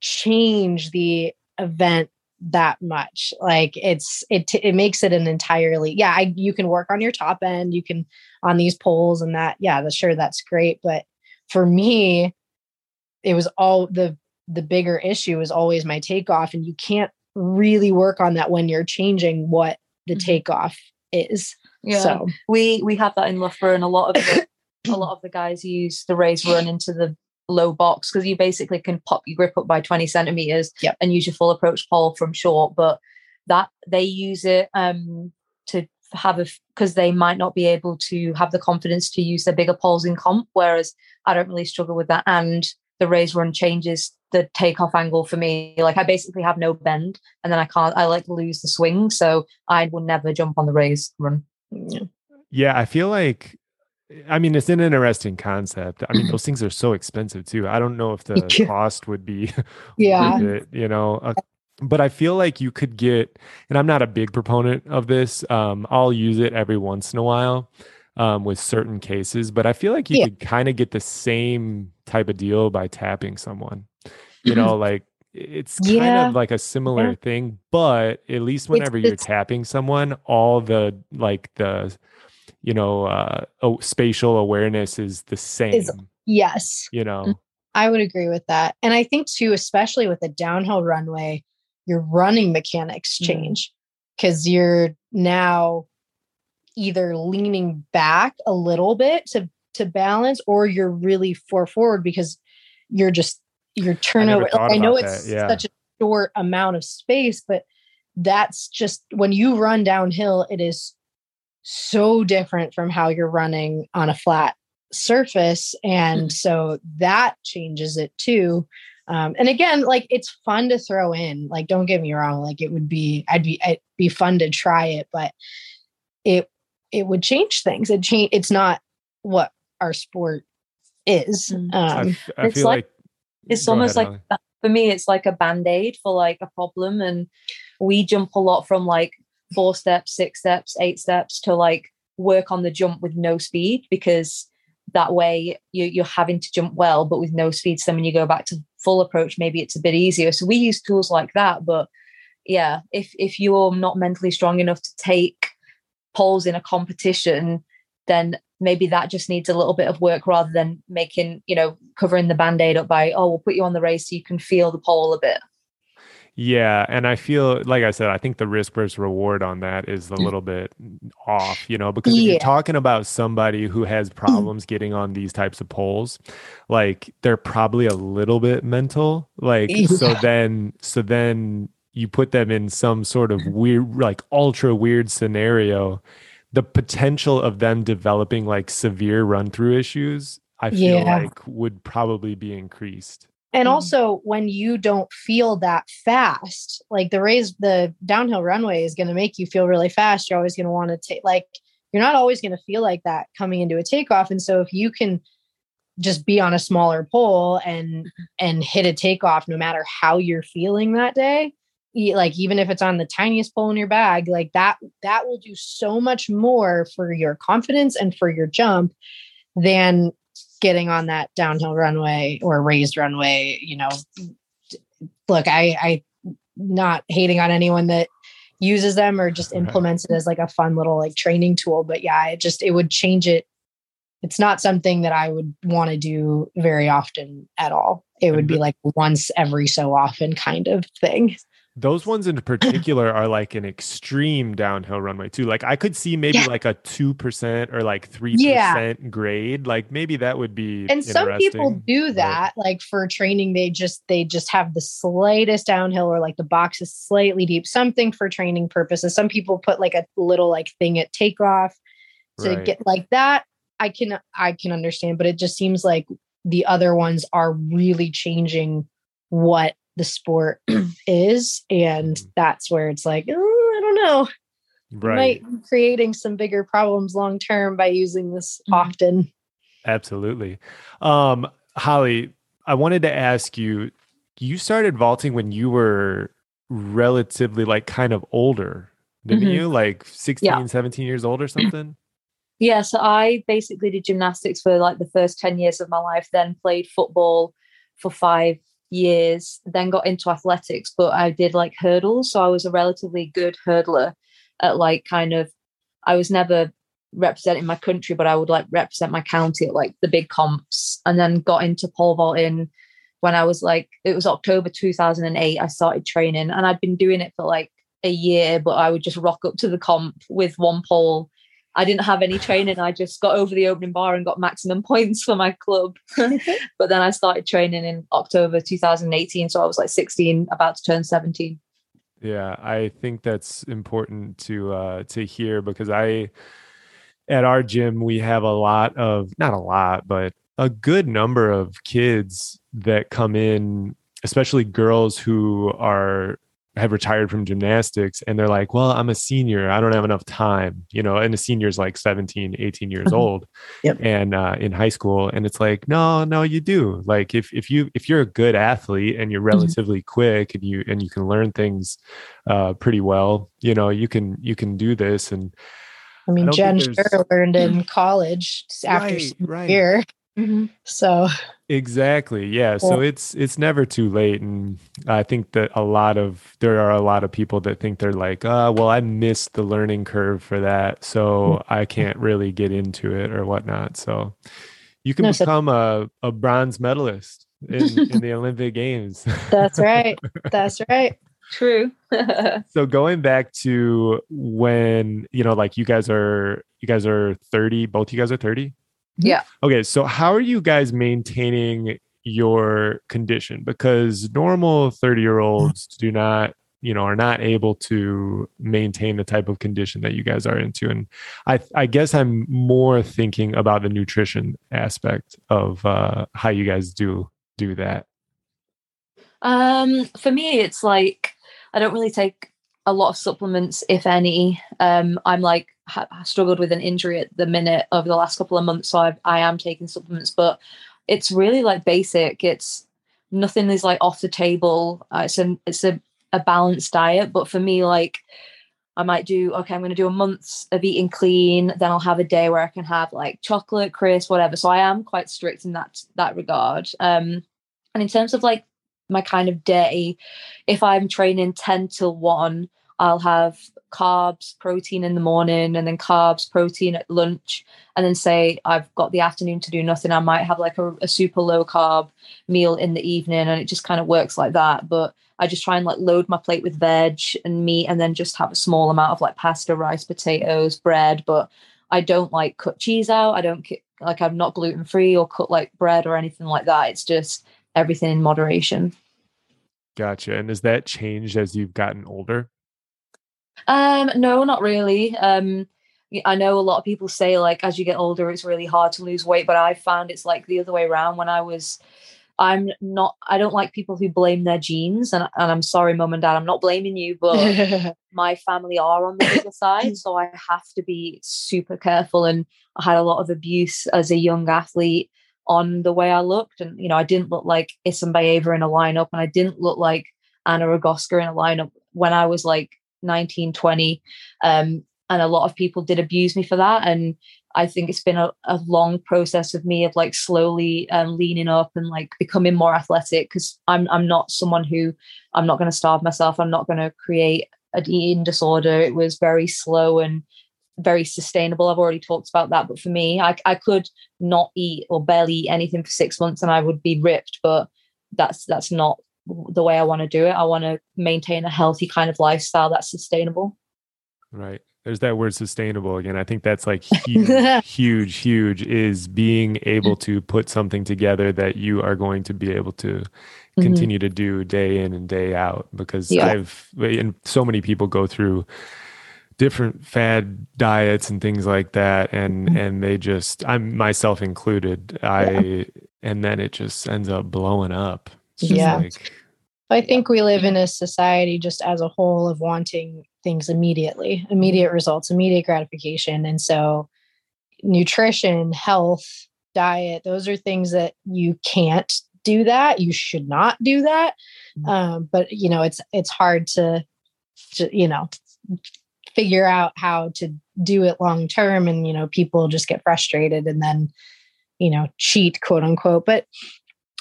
change the event that much like it's it it makes it an entirely yeah I, you can work on your top end you can on these poles and that yeah that's sure that's great but for me it was all the the bigger issue is always my takeoff and you can't really work on that when you're changing what the Mhm. takeoff is Yeah. so we we have that in Loughborough, and a lot of the, a lot of the guys use the raise run into the low box because you basically can pop your grip up by 20 centimeters Yep. and use your full approach pole from short but that they use it um to have a because they might not be able to have the confidence to use their bigger poles in comp whereas i don't really struggle with that and the raise run changes the takeoff angle for me like i basically have no bend and then i can't i like lose the swing so i will never jump on the raise run yeah. Yeah, I feel like I mean it's an interesting concept. I mean those things are so expensive too. I don't know if the cost would be Yeah. it, you know. Uh, but I feel like you could get and I'm not a big proponent of this. Um I'll use it every once in a while um with certain cases, but I feel like you Yeah. could kind of get the same type of deal by tapping someone. You know, like it's kind Yeah. of like a similar thing, but at least whenever you're it's- tapping someone, all the like the you know uh oh, spatial awareness is the same. yes you know, I would agree with that. And I think too, especially with a downhill runway, your running mechanics Mhm. change because you're now either leaning back a little bit to to balance or you're really for forward because you're just your turnover. thought Like, I know it's yeah. such a short amount of space, but that's just when you run downhill, it is so different from how you're running on a flat surface and so that changes it too um, and again like it's fun to throw in like don't get me wrong like it would be i'd be it'd be fun to try it but it it would change things it change it's not what our sport is Mm. I, um f- I it's feel like- like, it's almost ahead, like Holly. for me it's like a band-aid for like a problem and we jump a lot from like four steps six steps eight steps to like work on the jump with no speed because that way you, you're having to jump well but with no speed so when you go back to full approach maybe it's a bit easier. So we use tools like that but yeah if if you're not mentally strong enough to take poles in a competition then maybe that just needs a little bit of work rather than making you know covering the band-aid up by oh we'll put you on the race so you can feel the pole a bit Yeah, and I feel like I said, I think the risk versus reward on that is a mm. little bit off, you know, because if Yeah. you're talking about somebody who has mm. problems getting on these types of poles, like they're probably a little bit mental. Like so then so then you put them in some sort of weird like ultra weird scenario, the potential of them developing like severe run through issues, I feel Yeah. like would probably be increased. And Mhm. also when you don't feel that fast, like the raise the downhill runway is going to make you feel really fast. You're always going to want to take like you're not always going to feel like that coming into a takeoff. And so if you can just be on a smaller pole and and hit a takeoff no matter how you're feeling that day, like even if it's on the tiniest pole in your bag, like that that will do so much more for your confidence and for your jump than getting on that downhill runway or raised runway you know look i i not hating on anyone that uses them or just implements it as like a fun little like training tool but yeah it just it would change it. It's not something that i would want to do very often at all. It would be like once every so often kind of thing Those ones in particular are like an extreme downhill runway too. Like I could see maybe Yeah. like a two percent or like three Yeah. percent grade. Like maybe that would be. and some people do but- that like for training they just they just have the slightest downhill or like the box is slightly deep something for training purposes some people put like a little like thing at takeoff to Right. get like that i can i can understand but it just seems like the other ones are really changing what the sport is and Mhm. that's where it's like oh, i don't know Right. might be creating some bigger problems long term by using this Mhm. often Absolutely. Um, Holly, I wanted to ask you. You started vaulting when you were relatively like kind of older, didn't Mhm. you? Like 16, Yeah. 17 years old or something? Yeah, so I basically did gymnastics for like the first 10 years of my life, then played football for five years, then got into athletics, but I did like hurdles. So I was a relatively good hurdler at like kind of, I was never representing my country, but I would like represent my county at like the big comps and then got into pole vaulting when I was like, it was October 2008. I started training and I'd been doing it for like a year, but I would just rock up to the comp with one pole I didn't have any training. I just got over the opening bar and got maximum points for my club. but then I started training in October 2018. So I was like 16, about to turn 17. Yeah, I think that's important to uh to hear because I at our gym we have a lot of not a lot, but a good number of kids that come in, especially girls who are have retired from gymnastics and they're like, "Well, I'm a senior. I don't have enough time." You know, and a senior is like 17, 18 years Mhm. old Yep. and uh in high school and it's like, "No, no, you do." Like if if you if you're a good athlete and you're relatively quick and you and you can learn things uh pretty well, you know, you can you can do this and I mean, don't Jen think there's- Suhr learned in college after Right, right. year. So Exactly. Yeah. So it's it's never too late, and I think that a lot of there are a lot of people that think they're like, uh, well, I missed the learning curve for that, so I can't really get into it or whatnot. So you can No, so- become a a bronze medalist in in the Olympic Games. that's right. That's right. True. so going back to when you know, like you guys are you guys are thirty, both you guys are thirty. Yeah. Okay, so how are you guys maintaining your condition? Because normal 30 year olds do not, you know, are not able to maintain the type of condition that you guys are into. And I, I guess I'm more thinking about the nutrition aspect of uh, how you guys do do that. Um, for me, it's like I don't really take a lot of supplements, if any. Um, I'm like ha- struggled with an injury at the minute over the last couple of months, so I've, I am taking supplements, but it's really like basic. It's nothing is like off the table. Uh, it's a it's a, a balanced diet, but for me, like I might do okay. I'm going to do a month of eating clean. Then I'll have a day where I can have like chocolate, crisp, whatever. So I am quite strict in that that regard. Um, and in terms of like my kind of day, if I'm training ten till one, I'll have carbs, protein in the morning, and then carbs, protein at lunch. And then say I've got the afternoon to do nothing. I might have like a, a super low carb meal in the evening, and it just kind of works like that. But I just try and like load my plate with veg and meat, and then just have a small amount of like pasta, rice, potatoes, bread. But I don't like cut cheese out. I don't like I'm not gluten free or cut like bread or anything like that. It's just everything in moderation. Gotcha. And has that changed as you've gotten older? Um, no, not really. Um, I know a lot of people say like as you get older, it's really hard to lose weight, but I found it's like the other way around. When I was, I'm not. I don't like people who blame their genes, and and I'm sorry, mum and dad, I'm not blaming you, but my family are on the bigger side, so I have to be super careful. And I had a lot of abuse as a young athlete on the way I looked. And, you know, I didn't look like Issam in a lineup and I didn't look like Anna Rogowska in a lineup when I was like 19, 20. Um, and a lot of people did abuse me for that. And I think it's been a, a long process of me of like slowly um, leaning up and like becoming more athletic because I'm I'm not someone who I'm not going to starve myself. I'm not going to create an eating disorder. It was very slow and very sustainable. I've already talked about that. But for me, I, I could not eat or barely eat anything for six months and I would be ripped. But that's that's not the way I want to do it. I want to maintain a healthy kind of lifestyle that's sustainable. Right. There's that word sustainable again. I think that's like huge, huge, huge is being able to put something together that you are going to be able to mm-hmm. continue to do day in and day out. Because yeah. I've, and so many people go through different fad diets and things like that and mm-hmm. and they just i'm myself included i yeah. and then it just ends up blowing up yeah. like, i think we live in a society just as a whole of wanting things immediately immediate results immediate gratification. And so nutrition health diet those are things that you can't do that. You should not do that. Mm-hmm. um, but you know it's it's hard to, to you know figure out how to do it long term. And you know people just get frustrated and then you know cheat quote unquote. But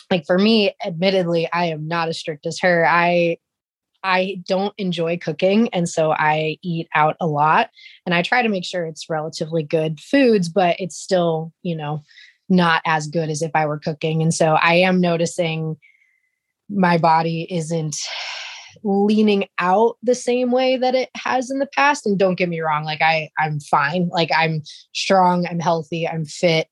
like for me admittedly i am not as strict as her. I i don't enjoy cooking and so i eat out a lot and i try to make sure it's relatively good foods but it's still you know not as good as if i were cooking and so i am noticing my body isn't leaning out the same way that it has in the past and don't get me wrong like i i'm fine. Like i'm strong i'm healthy i'm fit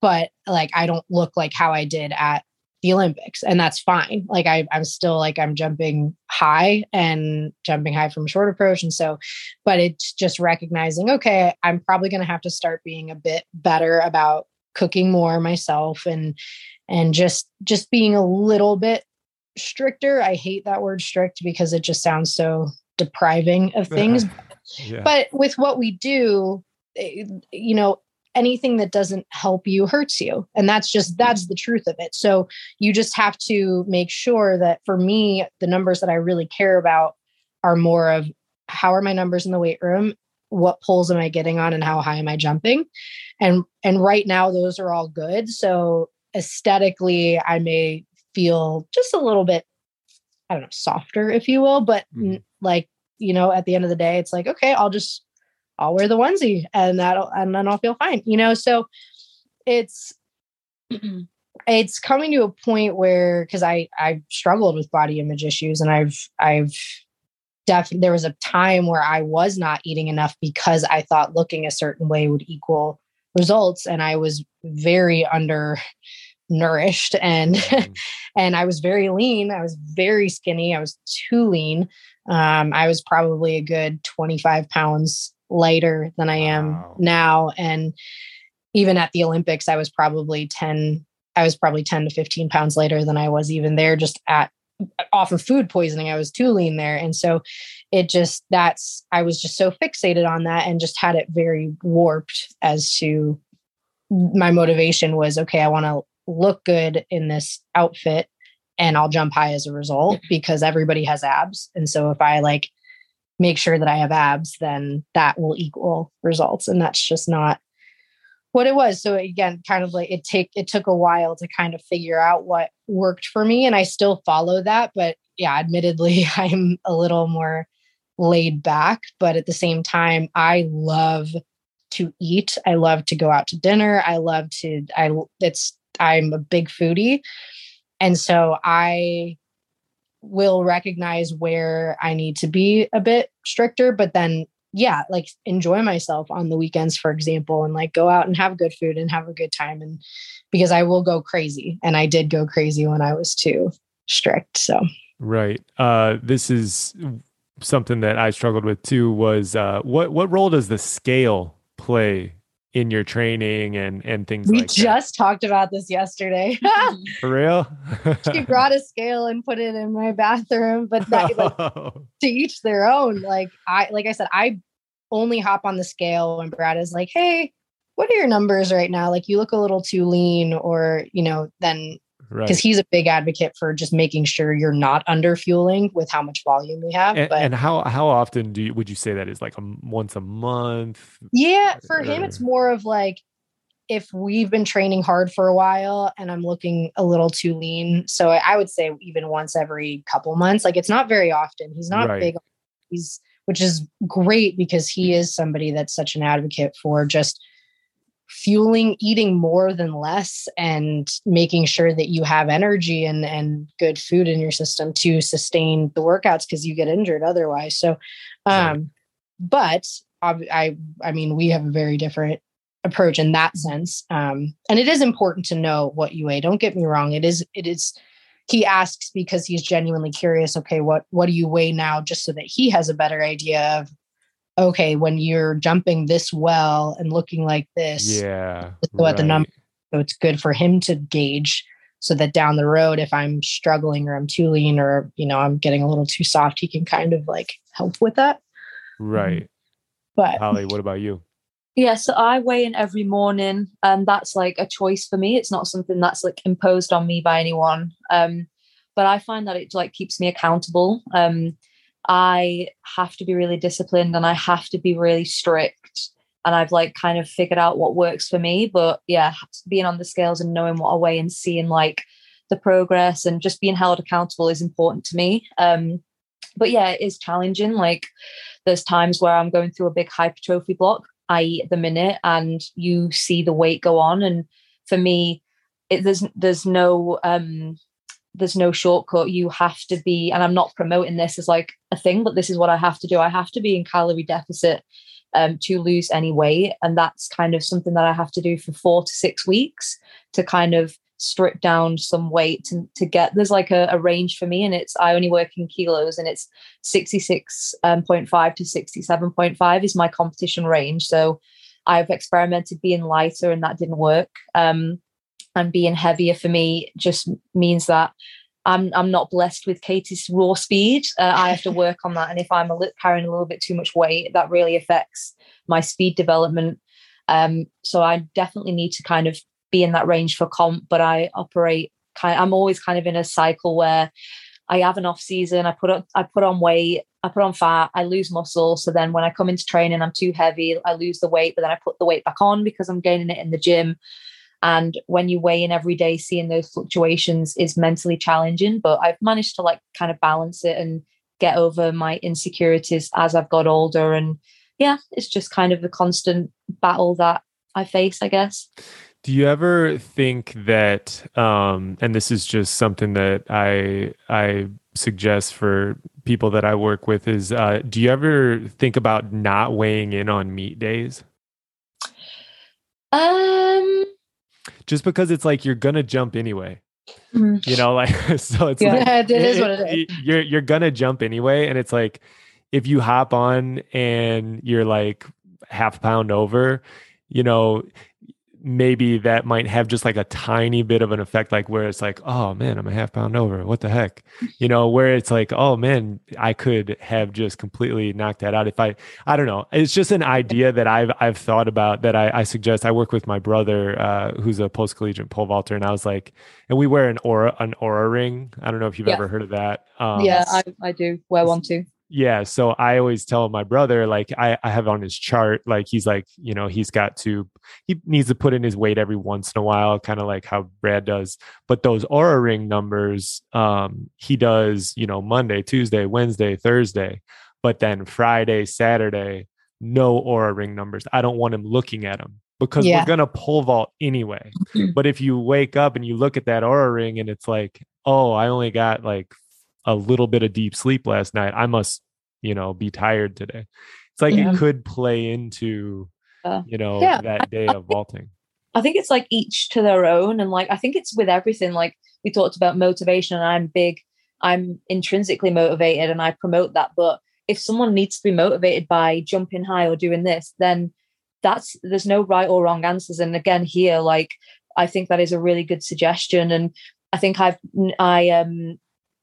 but like i don't look like how i did at the olympics and that's fine like I, i'm still like i'm jumping high and jumping high from short approach and so but it's just recognizing okay i'm probably going to have to start being a bit better about cooking more myself and and just just being a little bit stricter. I hate that word strict because it just sounds so depriving of things. yeah. But with what we do, eh, you know, anything that doesn't help you hurts you. And that's just that's the truth of it. So you just have to make sure that for me, the numbers that I really care about are more of how are my numbers in the weight room? What pulls am I getting on and how high am I jumping? And and right now those are all good. So aesthetically I may feel just a little bit, I don't know, softer, if you will. But mm. like, you know, at the end of the day, it's like, okay, I'll just, I'll wear the onesie and that'll, and then I'll feel fine, you know? So it's, it's coming to a point where, cause I, I've struggled with body image issues and I've, I've, definitely there was a time where I was not eating enough because I thought looking a certain way would equal results and I was very under nourished and mm-hmm. and I was very lean. I was very skinny. I was too lean. Um, I was probably a good 25 pounds lighter than I am wow. now. And even at the Olympics, I was probably 10, I was probably 10 to 15 pounds lighter than I was even there just at off of food poisoning. I was too lean there. And so it just that's I was just so fixated on that and just had it very warped as to my motivation was okay, I want to look good in this outfit and I'll jump high as a result because everybody has abs. And so if I like make sure that I have abs, then that will equal results. And that's just not what it was. So again, kind of like it take it took a while to kind of figure out what worked for me. And I still follow that. But yeah, admittedly, I'm a little more laid back, but at the same time, I love to eat. I love to go out to dinner. I love to, I, it's, I'm a big foodie. And so I will recognize where I need to be a bit stricter, but then yeah, like enjoy myself on the weekends, for example, and like go out and have good food and have a good time. And because I will go crazy. And I did go crazy when I was too strict. So, right. Uh, this is something that I struggled with too was uh, what, what role does the scale play in your training and and things we like just talked about this yesterday. For real? She brought a scale and put it in my bathroom but that, like, to each their own. Like i like i said i only hop on the scale when brad is like hey what are your numbers right now? Like you look a little too lean or you know then because right. he's a big advocate for just making sure you're not under fueling with how much volume we have. And, but, and how how often do you would you say that is like a once a month? Yeah, for or, him it's more of like if we've been training hard for a while and I'm looking a little too lean. So I would say even once every couple months. Like it's not very often. He's not right. big. He's which is great because he is somebody that's such an advocate for just fueling eating more than less and making sure that you have energy and and good food in your system to sustain the workouts because you get injured otherwise. So um but I, I mean we have a very different approach in that sense um and it is important to know what you weigh. Don't get me wrong it is it is he asks because he's genuinely curious okay what what do you weigh now just so that he has a better idea of okay, when you're jumping this well and looking like this, yeah, what right. the number. So it's good for him to gauge so that down the road, if I'm struggling or I'm too lean or you know I'm getting a little too soft, he can kind of like help with that. Right. But Holly, what about you? Yeah, so I weigh in every morning, and that's like a choice for me. It's not something that's like imposed on me by anyone. Um, but I find that it like keeps me accountable. Um, I have to be really disciplined and I have to be really strict. And I've like kind of figured out what works for me. But yeah, being on the scales and knowing what I weigh and seeing like the progress and just being held accountable is important to me. Um, but yeah, it is challenging. Like there's times where I'm going through a big hypertrophy block, i.e., at the minute, and you see the weight go on. And for me, it, there's there's no um there's no shortcut. You have to be, and I'm not promoting this as like a thing, but this is what I have to do. I have to be in calorie deficit um, to lose any weight. And that's kind of something that I have to do for four to six weeks to kind of strip down some weight to, to get there's like a, a range for me and it's i only work in kilos and it's 66.5 um, to 67.5 is my competition range so i've experimented being lighter and that didn't work um, and being heavier for me just means that I'm I'm not blessed with Katie's raw speed. Uh, I have to work on that, and if I'm a li- carrying a little bit too much weight, that really affects my speed development. Um, so I definitely need to kind of be in that range for comp, but I operate kind. I'm always kind of in a cycle where I have an off season. I put on I put on weight. I put on fat. I lose muscle. So then when I come into training, I'm too heavy. I lose the weight, but then I put the weight back on because I'm gaining it in the gym. And when you weigh in every day, seeing those fluctuations is mentally challenging. But I've managed to like kind of balance it and get over my insecurities as I've got older. And yeah, it's just kind of a constant battle that I face, I guess. Do you ever think that, um, and this is just something that I I suggest for people that I work with, is uh, do you ever think about not weighing in on meet days? Um, just because it's like you're gonna jump anyway. Mm-hmm. You know, like so it's yeah, like it is what it is. You're you're gonna jump anyway, and it's like if you hop on and you're like half pound over, you know, maybe that might have just like a tiny bit of an effect, like where it's like, oh man, I'm a half pound over. What the heck? You know, where it's like, oh man, I could have just completely knocked that out if I, I don't know. It's just an idea that I've I've thought about that I, I suggest. I work with my brother, uh, who's a post collegiate pole vaulter, and I was like, and we wear an Oura, an Oura ring. I don't know if you've yeah. ever heard of that. Um, yeah, I, I do wear one too yeah so i always tell my brother like I, I have on his chart like he's like you know he's got to he needs to put in his weight every once in a while kind of like how brad does but those Oura ring numbers um he does you know monday tuesday wednesday thursday but then Friday, Saturday, no Oura ring numbers. I don't want him looking at them because Yeah. we're gonna pole vault anyway. but if you wake up and you look at that Oura ring and it's like, oh, I only got like a little bit of deep sleep last night. I must, you know, be tired today. It's like Yeah. it could play into, you know, Yeah. that day of vaulting. I think it's like each to their own. And like, I think it's with everything. Like, we talked about motivation, and I'm big, I'm intrinsically motivated and I promote that. But if someone needs to be motivated by jumping high or doing this, then that's there's no right or wrong answers. And again, here, like, I think that is a really good suggestion. And I think I've, I, um,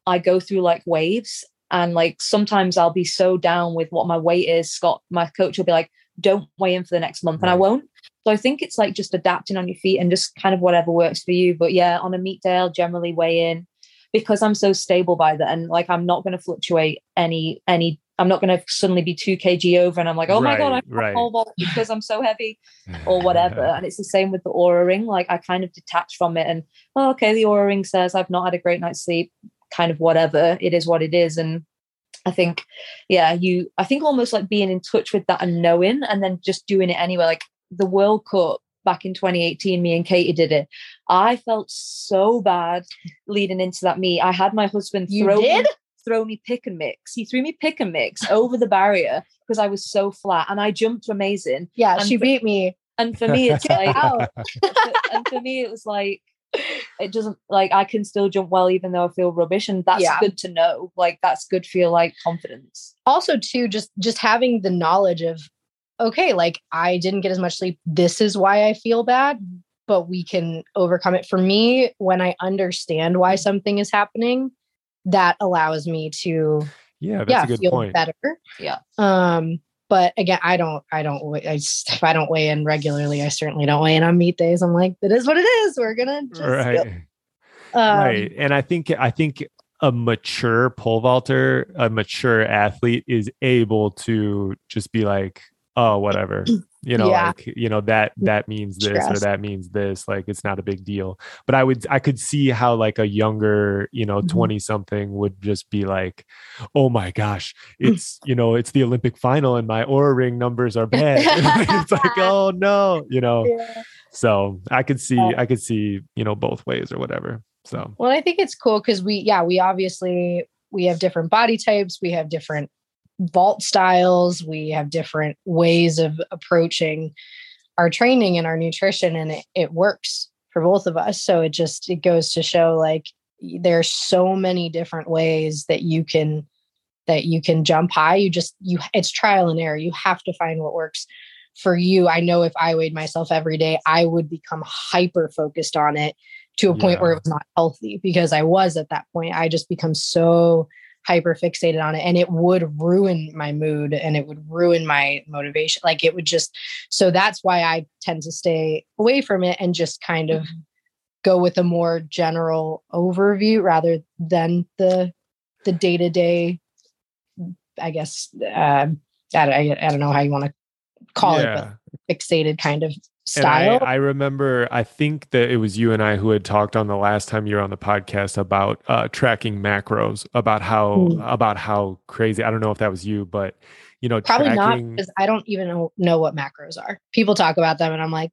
I go through like waves and like sometimes I'll be so down with what my weight is. Scott, my coach will be like, don't weigh in for the next month. And I won't. So I think it's like just adapting on your feet and just kind of whatever works for you. But yeah, on a meet day, I'll generally weigh in because I'm so stable by that. And like I'm not going to fluctuate any any I'm not going to suddenly be two kg over and I'm like, oh my god, I'm right. pole vault because I'm so heavy or whatever. and it's the same with the Oura ring. Like I kind of detach from it and oh, okay, the Oura ring says I've not had a great night's sleep, kind of whatever. It is what it is. And I think, yeah, you I think almost like being in touch with that and knowing and then just doing it anyway. Like the World Cup back in 2018, me and Katie did it. I felt so bad leading into that meet. I had my husband You throw did? me throw me pick and mix. He threw me pick and mix over the barrier because I was so flat and I jumped amazing. Yeah, And she for- beat me. And for me, it's like and for me it was like it doesn't like I can still jump well even though I feel rubbish. And that's Yeah. good to know. Like that's good for your like confidence. also too just just having the knowledge of okay like i didn't get as much sleep this is why i feel bad but we can overcome it for me when i understand why something is happening that allows me to yeah, that's yeah a good feel point. better Yeah. um but again i don't i don't I just, if i don't weigh in regularly i certainly don't weigh in on meet days i'm like it is what it is we're gonna just Right. um, right. And I think I think a mature pole vaulter, a mature athlete is able to just be like, oh, whatever. You know, Yeah. like, you know, that mm, that means this or that means this. Like it's not a big deal. But I would I could see how like a younger, you know, Mhm. 20 something would just be like, oh my gosh, mm. it's you know, it's the Olympic final and my Oura ring numbers are bad. it's like, oh no, you know. yeah. So I could uh see, Yeah. I could see, you know, both ways or whatever. So Well, I think it's cool because we, yeah, we obviously we have different body types, we have different vault styles, we have different ways of approaching our training and our nutrition, and it, it works for both of us. So it just it goes to show like there's so many different ways that you can that you can jump high. You just you it's trial and error. You have to find what works for you. I know if I weighed myself every day, I would become hyper focused on it to a point where it was not healthy because I was at that point. I just become so hyper fixated on it and it would ruin my mood and it would ruin my motivation. Like it would just, so that's why I tend to stay away from it and just kind of go with a more general overview rather than the, the day to day, I guess, um, I, I, I don't know how you want to call it, but fixated kind of style. I, I remember, I think that it was you and I who had talked on the last time you were on the podcast about uh, tracking macros, about how Mm. about how crazy. I don't know if that was you, but you know, Probably not because I don't even know, know what macros are. People talk about them and I'm like,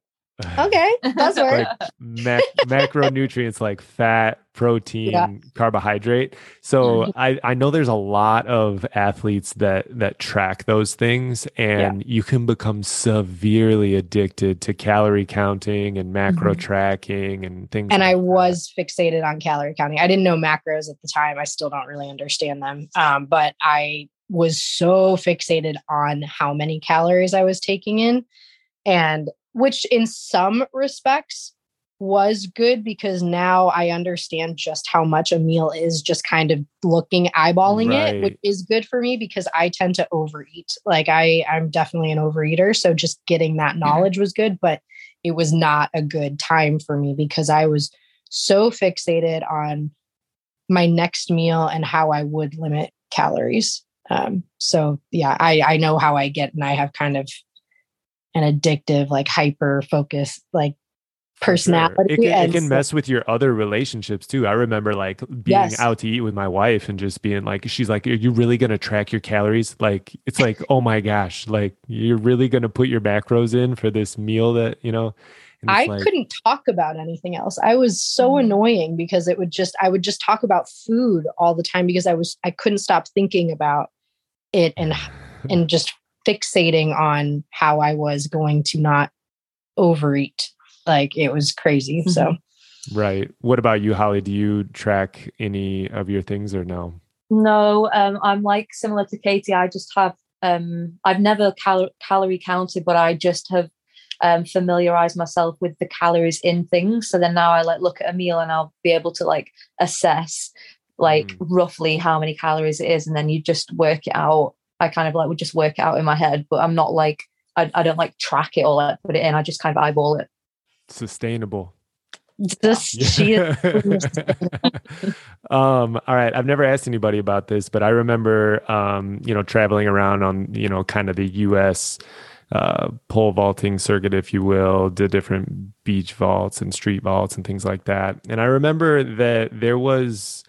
okay, buzzword. like mac- macronutrients like fat, protein, carbohydrate. So Mhm. I, I know there's a lot of athletes that that track those things and you can become severely addicted to calorie counting and macro Mhm. tracking and things and I like that. was fixated on calorie counting. I didn't know macros at the time. I still don't really understand them. Um, but I was so fixated on how many calories I was taking in, and which in some respects was good because now I understand just how much a meal is just kind of looking eyeballing it, which is good for me because I tend to overeat. Like I I'm definitely an overeater, so just getting that knowledge was good, but it was not a good time for me because I was so fixated on my next meal and how I would limit calories. Um, so yeah, I I know how I get, and I have kind of an addictive, like hyper focused, like personality. It can, it can so- mess with your other relationships too. I remember like being Yes. out to eat with my wife and just being like, she's like, "Are you really gonna track your calories?" Like, it's like, oh my gosh, like you're really gonna put your macros in for this meal that you know. I like, couldn't talk about anything else. I was so Mhm. annoying because it would just I would just talk about food all the time because I was I couldn't stop thinking about it and and just fixating on how I was going to not overeat. Like it was crazy. So Right. What about you, Holly? Do you track any of your things or no? No, um, I'm like similar to Katie. I just have um, I've never cal- calorie counted, but I just have um, familiarized myself with the calories in things. So then now I like look at a meal and I'll be able to like assess like Mm. roughly how many calories it is, and then you just work it out. I kind of like would just work it out in my head, but I'm not like I, I don't like track it or like put it in. I just kind of eyeball it. Sustainable. is um all right i've never asked anybody about this but i remember um you know traveling around on you know kind of the us uh pole vaulting circuit if you will the different beach vaults and street vaults and things like that and i remember that there was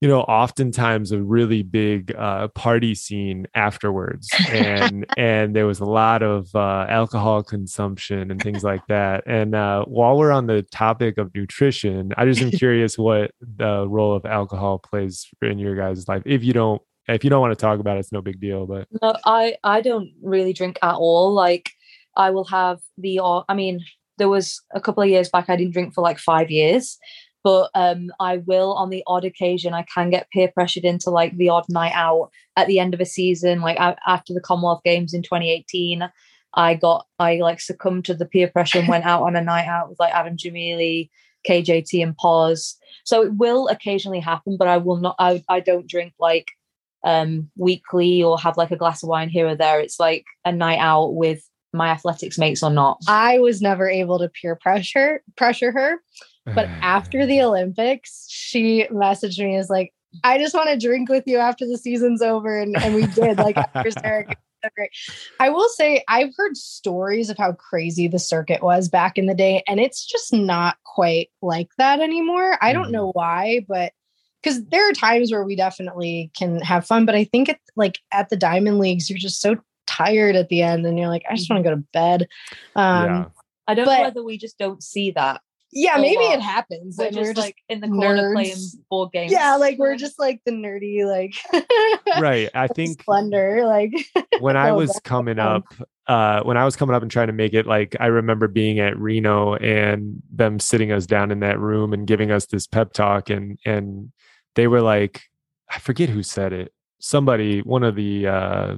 you know oftentimes a really big uh, party scene afterwards and and there was a lot of uh, alcohol consumption and things like that and uh, while we're on the topic of nutrition i just am curious what the role of alcohol plays in your guys life if you don't if you don't want to talk about it it's no big deal but No, I I don't really drink at all. Like I will have the I mean, there was a couple of years back I didn't drink for like five years. But um I will on the odd occasion I can get peer pressured into like the odd night out at the end of a season. Like a- after the Commonwealth Games in 2018, I got I like succumbed to the peer pressure and went out on a night out with like Adam Gemili, KJT and Pause. So it will occasionally happen, but I will not I I don't drink like um weekly or have like a glass of wine here or there it's like a night out with my athletics mates or not I was never able to peer pressure pressure her. But after the Olympics, she messaged me as like, I just want to drink with you after the season's over. And, and we did like after Sarah. so great. I will say I've heard stories of how crazy the circuit was back in the day, and it's just not quite like that anymore. I don't know why, but because there are times where we definitely can have fun, but I think it like at the diamond leagues, you're just so tired at the end and you're like, I just want to go to bed. Um yeah i don't but- know whether we just don't see that yeah, a maybe lot. it happens. we're and just, we're just like in the corner playing nerds. board games yeah, like we're just like the nerdy, like right i think splendor. Like when I was coming fun. up, uh, when I was coming up and trying to make it, like I remember being at Reno and them sitting us down in that room and giving us this pep talk, and and they were like, I forget who said it. Somebody, one of the uh,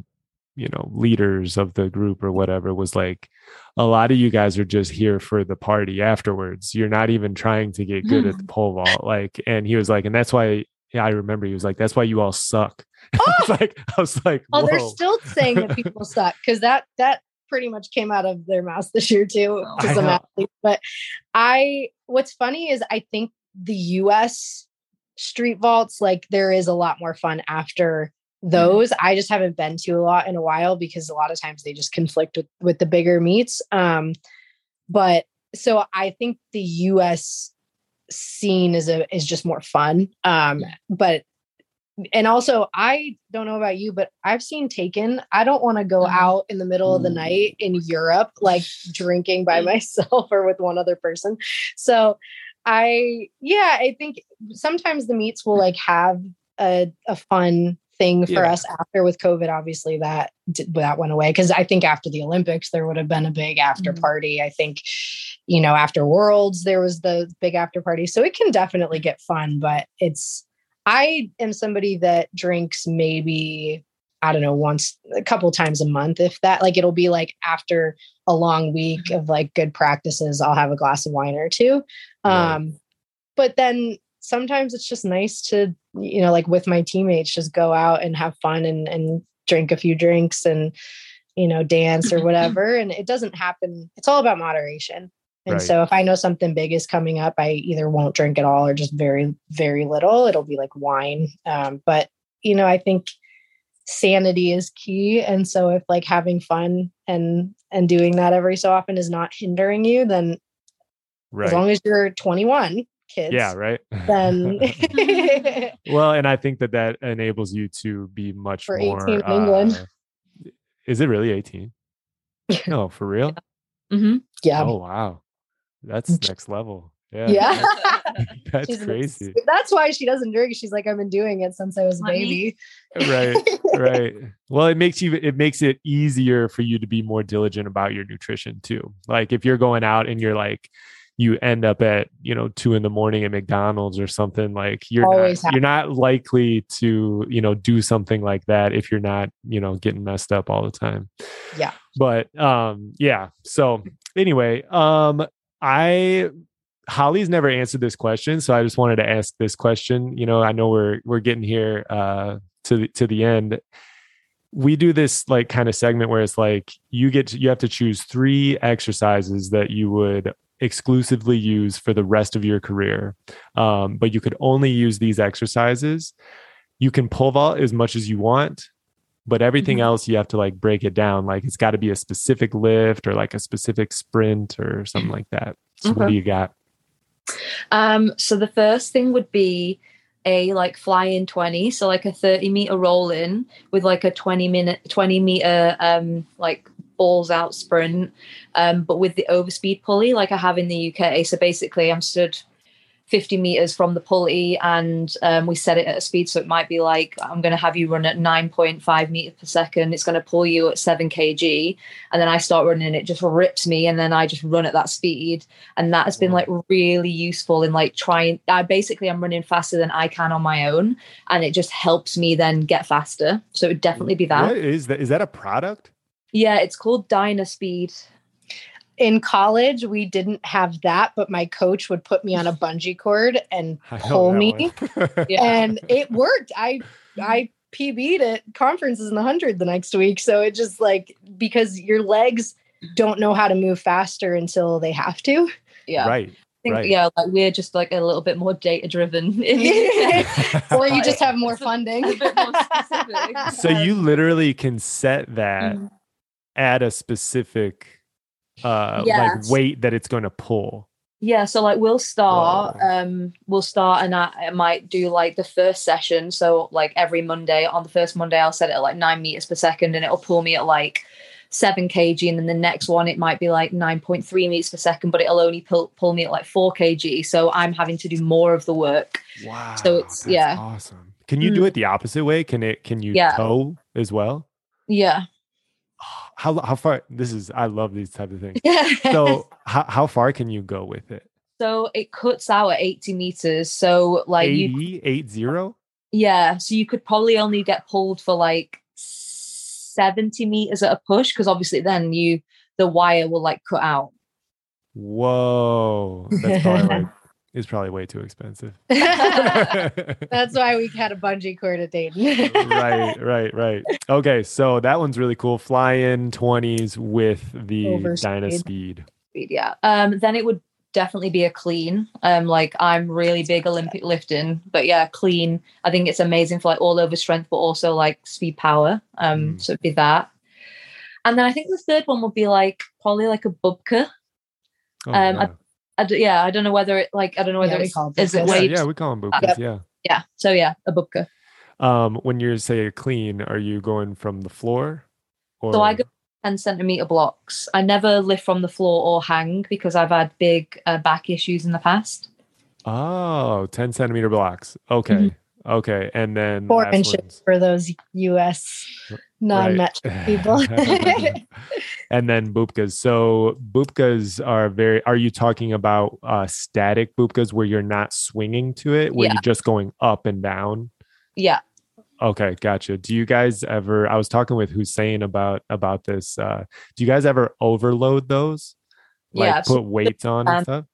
you know leaders of the group or whatever, was like, a lot of you guys are just here for the party afterwards. You're not even trying to get good at the pole vault, like. And he was like, and that's why. Yeah, I remember he was like, "That's why you all suck." I was like, I was like, oh, they're still saying that people suck because that that pretty much came out of their mouths this year too oh, to I some know. athletes. But I what's funny is I think the US street vaults, like there is a lot more fun after those. I just haven't been to a lot in a while because a lot of times they just conflict with, with the bigger meets. Um, but so I think the US scene is a is just more fun. Um, but and also I don't know about you, but I've seen Taken. I don't want to go Mhm. out in the middle of the Mm. night in Europe, like drinking by Mm. myself or with one other person. So I yeah, I think sometimes the meets will like have a, a fun thing for Yeah. us after with COVID. Obviously, that that went away because I think after the Olympics there would have been a big after Mhm. party. I think you know after Worlds there was the big after party, so it can definitely get fun. But it's I am somebody that drinks maybe I don't know once a couple times a month if that like it'll be like after a long week of like good practices I'll have a glass of wine or two. Right. Um but then sometimes it's just nice to you know like with my teammates just go out and have fun and and drink a few drinks and you know dance or whatever and it doesn't happen it's all about moderation and Right. so if i know something big is coming up i either won't drink at all or just very very little it'll be like wine um, but you know i think sanity is key and so if like having fun and and doing that every so often is not hindering you then right. As long as you're 21, kids. yeah, right. Then well, and I think that that enables you to be much For more. 18 in England. uh, is it really 18? No, for real? hmm yeah. Oh, wow. That's next level. Yeah. Yeah. That's She's an crazy. That's why she doesn't drink. She's like, I've been doing it since I was a baby. right right well it makes you it makes it easier for you to be more diligent about your nutrition too like if you're going out and you're like you end up at you know two in the morning at mcdonald's or something like you're Always not, you're not likely to you know do something like that if you're not you know getting messed up all the time Yeah. but um yeah so anyway um i Holly's never answered this question, so I just wanted to ask this question. You know, I know we're we're getting here uh, to the, to the end. We do this like kind of segment where it's like you get to, you have to choose three exercises that you would exclusively use for the rest of your career, um, but you could only use these exercises. You can pull vault as much as you want, but everything Mhm. else you have to like break it down. Like it's got to be a specific lift or like a specific sprint or something like that. So what do you got? Um, so the first thing would be a like fly in 20, so like a 30 meter roll in with like a 20 minute 20 meter um like balls out sprint, um, but with the overspeed pulley like I have in the UK. So basically I'm stood 50 meters from the pulley and um, we set it at a speed so it might be like i'm going to have you run at 9.5 meters per second it's going to pull you at 7 kg and then i start running and it just rips me and then i just run at that speed and that has been like really useful in like trying i basically i'm running faster than i can on my own and it just helps me then get faster so it would definitely be that What is that? Is that a product? Yeah it's called dyna speed In college, we didn't have that, but my coach would put me on a bungee cord and pull me. yeah and it worked. I I PB'd at conferences in the hundred the next week. So it just like because your legs don't know how to move faster until they have to. yeah Right. I think, right. yeah like we're just like a little bit more data driven or you just have more funding. a bit more specific. so you literally can set that Mm. At a specific uh Yes. like weight that it's going to pull. Yeah, so like we'll start, Whoa. um, we'll start, and I, I might do like the first session. So like every Monday, on the first Monday, I'll set it at like nine meters per second, and it'll pull me at like seven kg. And then the next one, it might be like nine point three meters per second, but it'll only pull pull me at like four kg. So I'm having to do more of the work. Wow. So it's- yeah. Awesome. Can you do it the opposite way? Can it can you Yeah. tow as well? Yeah, How how far this is I love these type of things. yeah. So how how far can you go with it? so it cuts out at eighty meters. So like you 80, eight zero? Yeah, so you could probably only get pulled for like 70 meters at a push because obviously then you the wire will like cut out. Whoa. That's probably like it's probably way too expensive. That's why we had a bungee cord at Dayton. right, right, right. Okay, so that one's really cool. Fly in 20s with the Overspeed. Dyna Speed. Yeah. Um then it would definitely be a clean. Um like I'm really big Olympic lifting, but yeah, clean. I think it's amazing for like all over strength but also like speed power. Um Mm. so it'd be that. And then I think the third one would be like probably like a bubka. Oh, Um, yeah. I d- yeah, I don't know whether it like I don't know whether Yeah, we it's call it is it bubkas. yeah, weight. yeah, we call them bubkas, Yep. yeah. yeah. So yeah, a bubka. Um, when you say clean, are you going from the floor? Or So I go 10 centimeter blocks. I never lift from the floor or hang because I've had big uh, back issues in the past. oh 10 centimeter blocks. Okay. Mhm. Okay. And then Four inches one's- for those US non-met Right. people. and then bubkas. So bubkas are very. Are you talking about uh, static bubkas where you're not swinging to it, where Yeah. you're just going up and down? Yeah. Okay, gotcha. Do you guys ever? I was talking with Hussein about about this. Uh, do you guys ever overload those? Like Yeah, put weights on and um, stuff.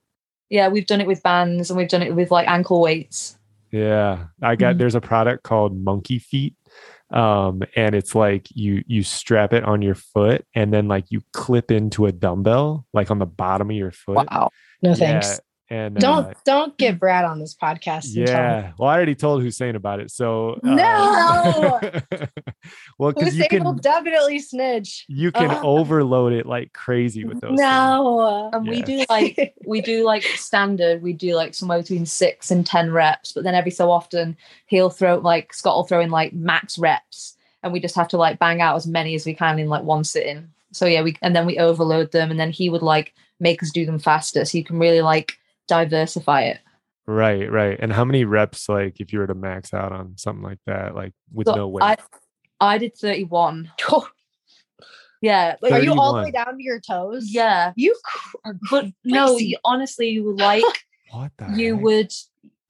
Yeah, we've done it with bands and we've done it with like ankle weights. Yeah, I got. Mhm. There's a product called Monkey Feet, um, and it's like you you strap it on your foot, and then like you clip into a dumbbell, like on the bottom of your foot. wow. No Yeah, thanks. And Don't uh, don't get Brad on this podcast. yeah, well, I already told Hussein about it. So uh, No! well, because you Hussein will can definitely snitch. you can Ugh. overload it like crazy with those. things. No. And we do like we do like standard. We do like somewhere between six and ten reps, but then every so often he'll throw like Scott will throw in like max reps, and we just have to like bang out as many as we can in like one sitting. So yeah, we and then we overload them, and then he would like make us do them faster, so you can really like diversify it. Right, right. And how many reps, like, if you were to max out on something like that, like with So no weight? I I did thirty one. Yeah, Like, are you all the way down to your toes? yeah, You cr- are but no, you, honestly, you would like. what the you heck? would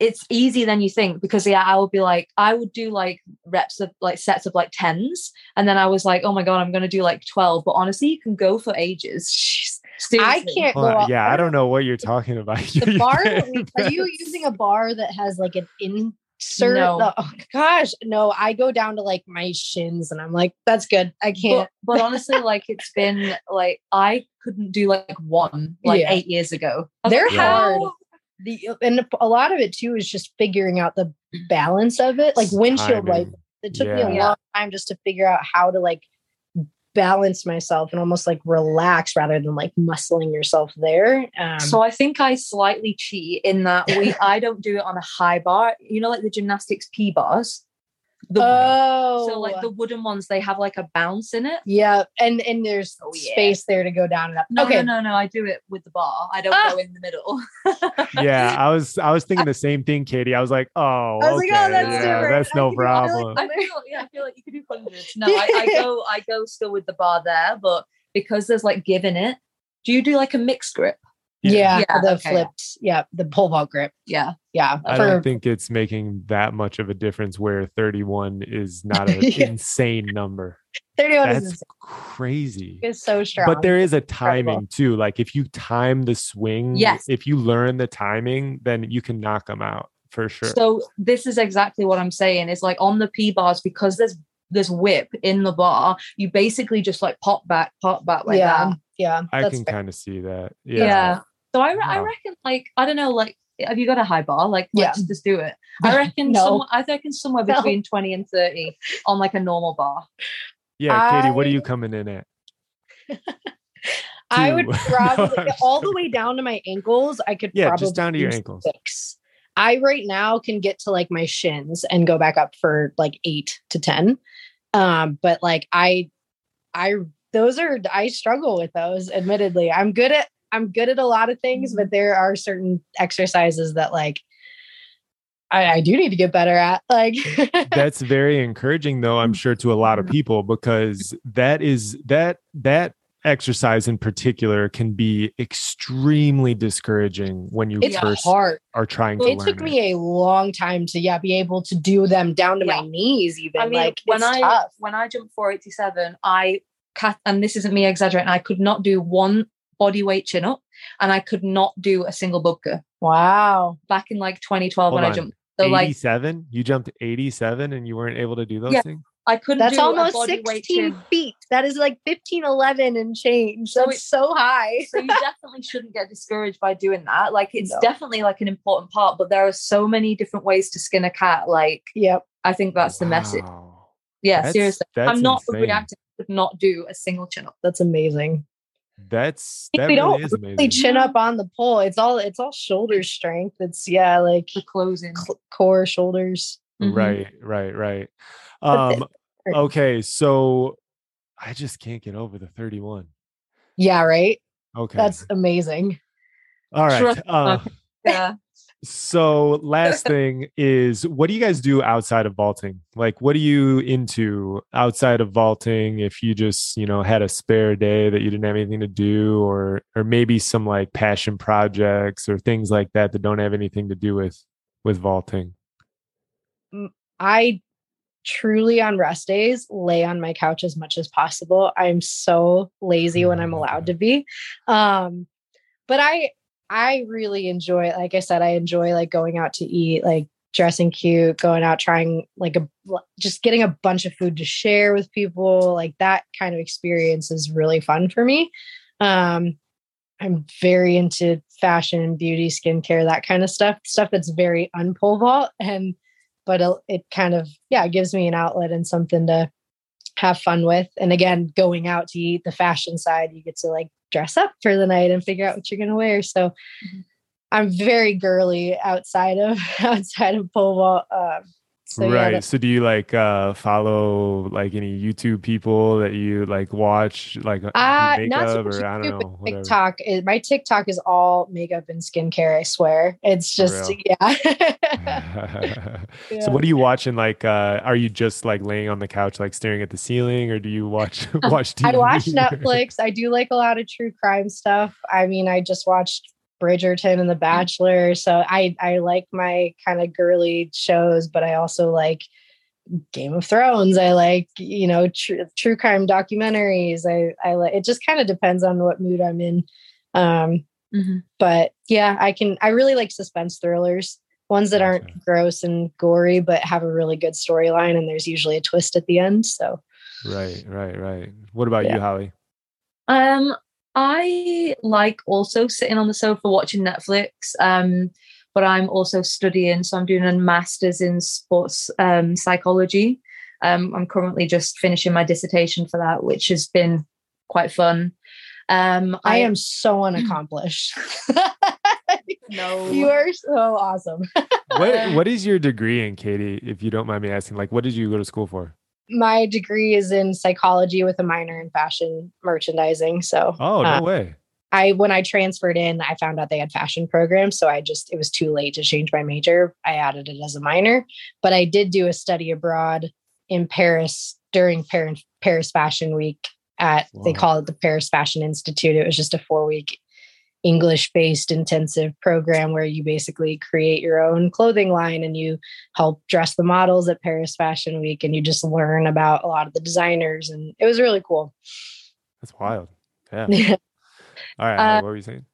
it's easier than you think because yeah i would be like i would do like reps of like sets of like tens and then i was like oh my god i'm gonna do like 12 but honestly you can go for ages I Seriously. can't go Well, up. yeah, I don't know what you're talking about. The You bar, can't- are you using a bar that has like an insert? No. Oh, gosh, no, I go down to like my shins and I'm like, that's good. I can't. but, but honestly like it's been like i couldn't do like one like Yeah. eight years ago I was They're like, hard. how- The, and a lot of it too is just figuring out the balance of it. Like windshield Timing. wipe. It took me a long time just to figure out how to like balance myself and almost like relax rather than like muscling yourself there. Um, so I think I slightly cheat in that we I don't do it on a high bar. You know, like the gymnastics P bars. The, oh, so like the wooden ones, they have like a bounce in it. yeah, and and there's Oh, yeah. space there to go down and up. No, okay, no, no, no. I do it with the bar. I don't Ah. go in the middle. yeah, I was I was thinking the same thing, Katie. I was like, oh, I was like, okay, oh, that's yeah, different. that's no can do- I feel like problem. I feel yeah, I feel like you could do hundreds. No, I, I go I go still with the bar there, but because there's like give in it. Do you do like a mixed grip? Yeah, Yeah, the okay. flipped, yeah, the pole vault grip, Yeah. yeah. I for- don't think it's making that much of a difference where 31 is not an Yeah. insane number. 31 is, That's crazy. is so strong. But there is a Incredible. timing too. Like if you time the swing, Yes. if you learn the timing, then you can knock them out for sure. So this is exactly what I'm saying. It's like on the P bars because there's this whip in the bar. You basically just like pop back, pop back like yeah, that. yeah. I can kind of see that. Yeah. Yeah. So I, re- I reckon like I don't know like have you got a high bar? Like Yeah. let's just do it. I reckon No. some, I reckon somewhere No. between 20 and 30 on like a normal bar. Yeah, Katie, what are you coming in at? I would Two. probably all the way down to my ankles. I could Yeah, probably just down to your ankles. Six. I right now can get to like my shins and go back up for like eight to ten. Um, but like I, I those are I struggle with those. Admittedly, I'm good at I'm good at a lot of things, Mm-hmm. but there are certain exercises that like I, I do need to get better at. Like That's very encouraging though, I'm sure to a lot of people because that is that that exercise in particular can be extremely discouraging when you it's first hard. are trying to do It learn took me a long time to yeah be able to do them down to Yeah. my knees. Even I mean, like when it's I tough. when I jumped 487, I ca- and this isn't me exaggerating. I could not do one body weight chin up, and I could not do a single bubka Wow. back in like 2012 when Hold I on. jumped. So like 87 you jumped 87 and you weren't able to do those Yeah. things I couldn't That's do almost 16 feet. That is like 15, 11 and change. So That's it- so high. so you definitely shouldn't get discouraged by doing that. Like it's No. definitely like an important part, but there are so many different ways to skin a cat. Like Yep. I think that's the message. Yeah, That's- seriously. that's I'm not insane. reacting. Could not do a single chin up. That's amazing. That's We really don't is really chin up on the pole. It's all it's all shoulder strength. It's yeah, like The closing. cl- core shoulders. Mhm. right right right um okay so i just can't get over the 31 Yeah, right. okay That's amazing. all right Trust- uh, Yeah. So last thing is what do you guys do outside of vaulting like what are you into outside of vaulting if you just you know had a spare day that you didn't have anything to do or or maybe some like passion projects or things like that that don't have anything to do with with vaulting I truly on rest days lay on my couch as much as possible. I'm so lazy when I'm allowed to be. Um but I I really enjoy like I said I enjoy like going out to eat like dressing cute, going out trying like a just getting a bunch of food to share with people. Like that kind of experience is really fun for me. Um I'm very into fashion, and beauty, skincare, that kind of stuff. Stuff that's very unpole vault, and but it, it kind of yeah it gives me an outlet and something to have fun with. And again, going out to eat the fashion side, you get to like dress up for the night and figure out what you're going to wear. So mm-hmm. I'm very girly outside of outside of pole vault. Um, so, right. Yeah, so do you like uh follow like any YouTube people that you like watch like uh, not so or I don't know TikTok. Is, my TikTok is all makeup and skincare, I swear. It's just yeah. yeah. So what are you watching like uh are you just like laying on the couch like staring at the ceiling or do you watch watch TV? I watch Netflix. I do like a lot of true crime stuff. I mean, I just watched Bridgerton and The Bachelor. So I I like my kind of girly shows, but I also like Game of Thrones. I like you know tr- true crime documentaries. I I like it. Just kind of depends on what mood I'm in. Um, mm-hmm. But yeah, I can. I really like suspense thrillers. Ones that aren't gross and gory, but have a really good storyline, and there's usually a twist at the end. So, right, right, right. What about yeah. you, Holly? Um, I like also sitting on the sofa watching Netflix. Um, but I'm also studying, so I'm doing a master's in sports um, psychology. Um, I'm currently just finishing my dissertation for that, which has been quite fun. Um, I, I am so unaccomplished. no, you are so awesome. what What is your degree in, Katie? If you don't mind me asking, like, what did you go to school for? My degree is in psychology with a minor in fashion merchandising. So, oh, no uh, way. I when I transferred in, I found out they had fashion programs, so I just it was too late to change my major. I added it as a minor, but I did do a study abroad in Paris during Paris, Paris Fashion Week at they call it the Paris Fashion Institute. It was just a four week English based intensive program where you basically create your own clothing line and you help dress the models at Paris Fashion Week and you just learn about a lot of the designers. And it was really cool. That's wild. Yeah. All right. Uh, what were you saying?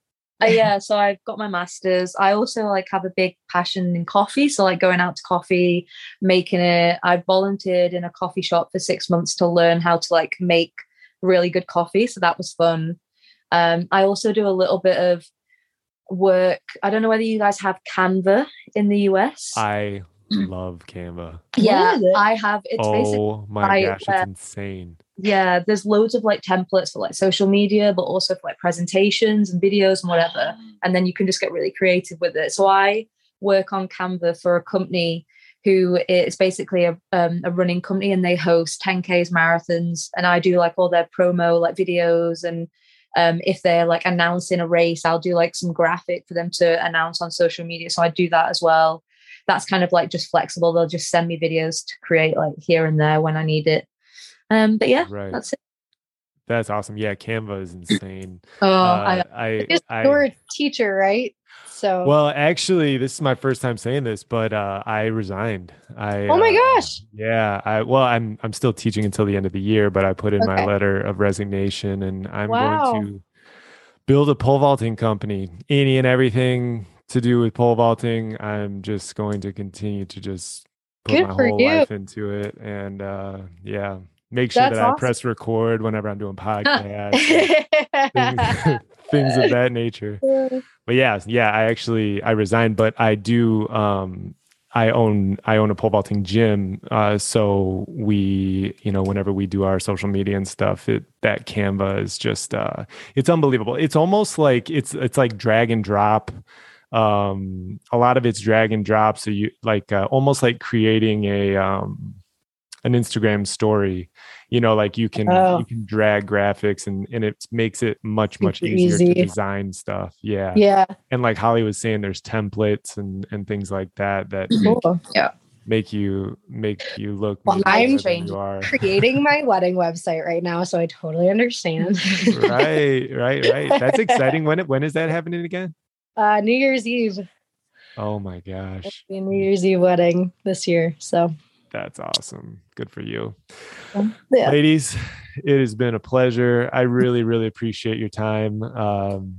Uh, yeah, so I've got my masters. I also like have a big passion in coffee, so like going out to coffee, making it. I volunteered in a coffee shop for six months to learn how to like make really good coffee, so that was fun. Um, I also do a little bit of work. I don't know whether you guys have Canva in the US. I love Canva. Yeah, I have. It's basically. oh my gosh, it's insane. Yeah, there's loads of like templates for like social media, but also for like presentations and videos and whatever. And then you can just get really creative with it. So I work on Canva for a company who is basically a, um, a running company and they host 10Ks marathons. And I do like all their promo like videos and um, if they're like announcing a race, I'll do like some graphic for them to announce on social media. So I do that as well. That's kind of like just flexible. They'll just send me videos to create like here and there when I need it. Um, but yeah, right. that's it. That's awesome. Yeah, Canva is insane. oh, uh, I, I, I, you're a teacher, right? So well, actually, this is my first time saying this, but uh, I resigned. I oh my uh, gosh, yeah. I well, I'm I'm still teaching until the end of the year, but I put in okay. my letter of resignation, and I'm wow. going to build a pole vaulting company. Any and everything to do with pole vaulting, I'm just going to continue to just put Good my whole you. life into it, and uh, yeah, make sure That's that awesome. I press record whenever I'm doing podcasts, things, things of that nature. But yeah, yeah, I actually I resigned, but I do um I own I own a pole vaulting gym, uh, so we you know whenever we do our social media and stuff, it that Canva is just uh, it's unbelievable. It's almost like it's it's like drag and drop. Um, a lot of it's drag and drop, so you like uh, almost like creating a um, an Instagram story. You know, like you can oh. you can drag graphics and and it makes it much much easier easy. to design stuff. Yeah, yeah. And like Holly was saying, there's templates and and things like that that cool. yeah make you make you look well, i'm creating my wedding website right now so i totally understand right right right that's exciting when it when is that happening again uh new year's eve oh my gosh new year's eve wedding this year so that's awesome. Good for you. Yeah. Ladies, it has been a pleasure. I really, really appreciate your time. Um,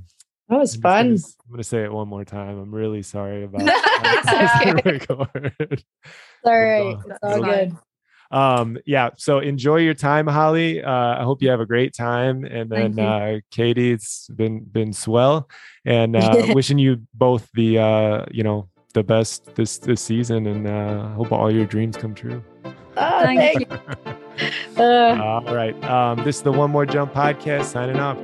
that was I'm fun. Gonna, I'm going to say it one more time. I'm really sorry about that. All right. It's all good. um yeah so enjoy your time holly uh i hope you have a great time and then uh katie it's been been swell and uh wishing you both the uh you know the best this this season and uh hope all your dreams come true. Oh, Thank thank you. Uh, all right um this is the one more jump podcast signing off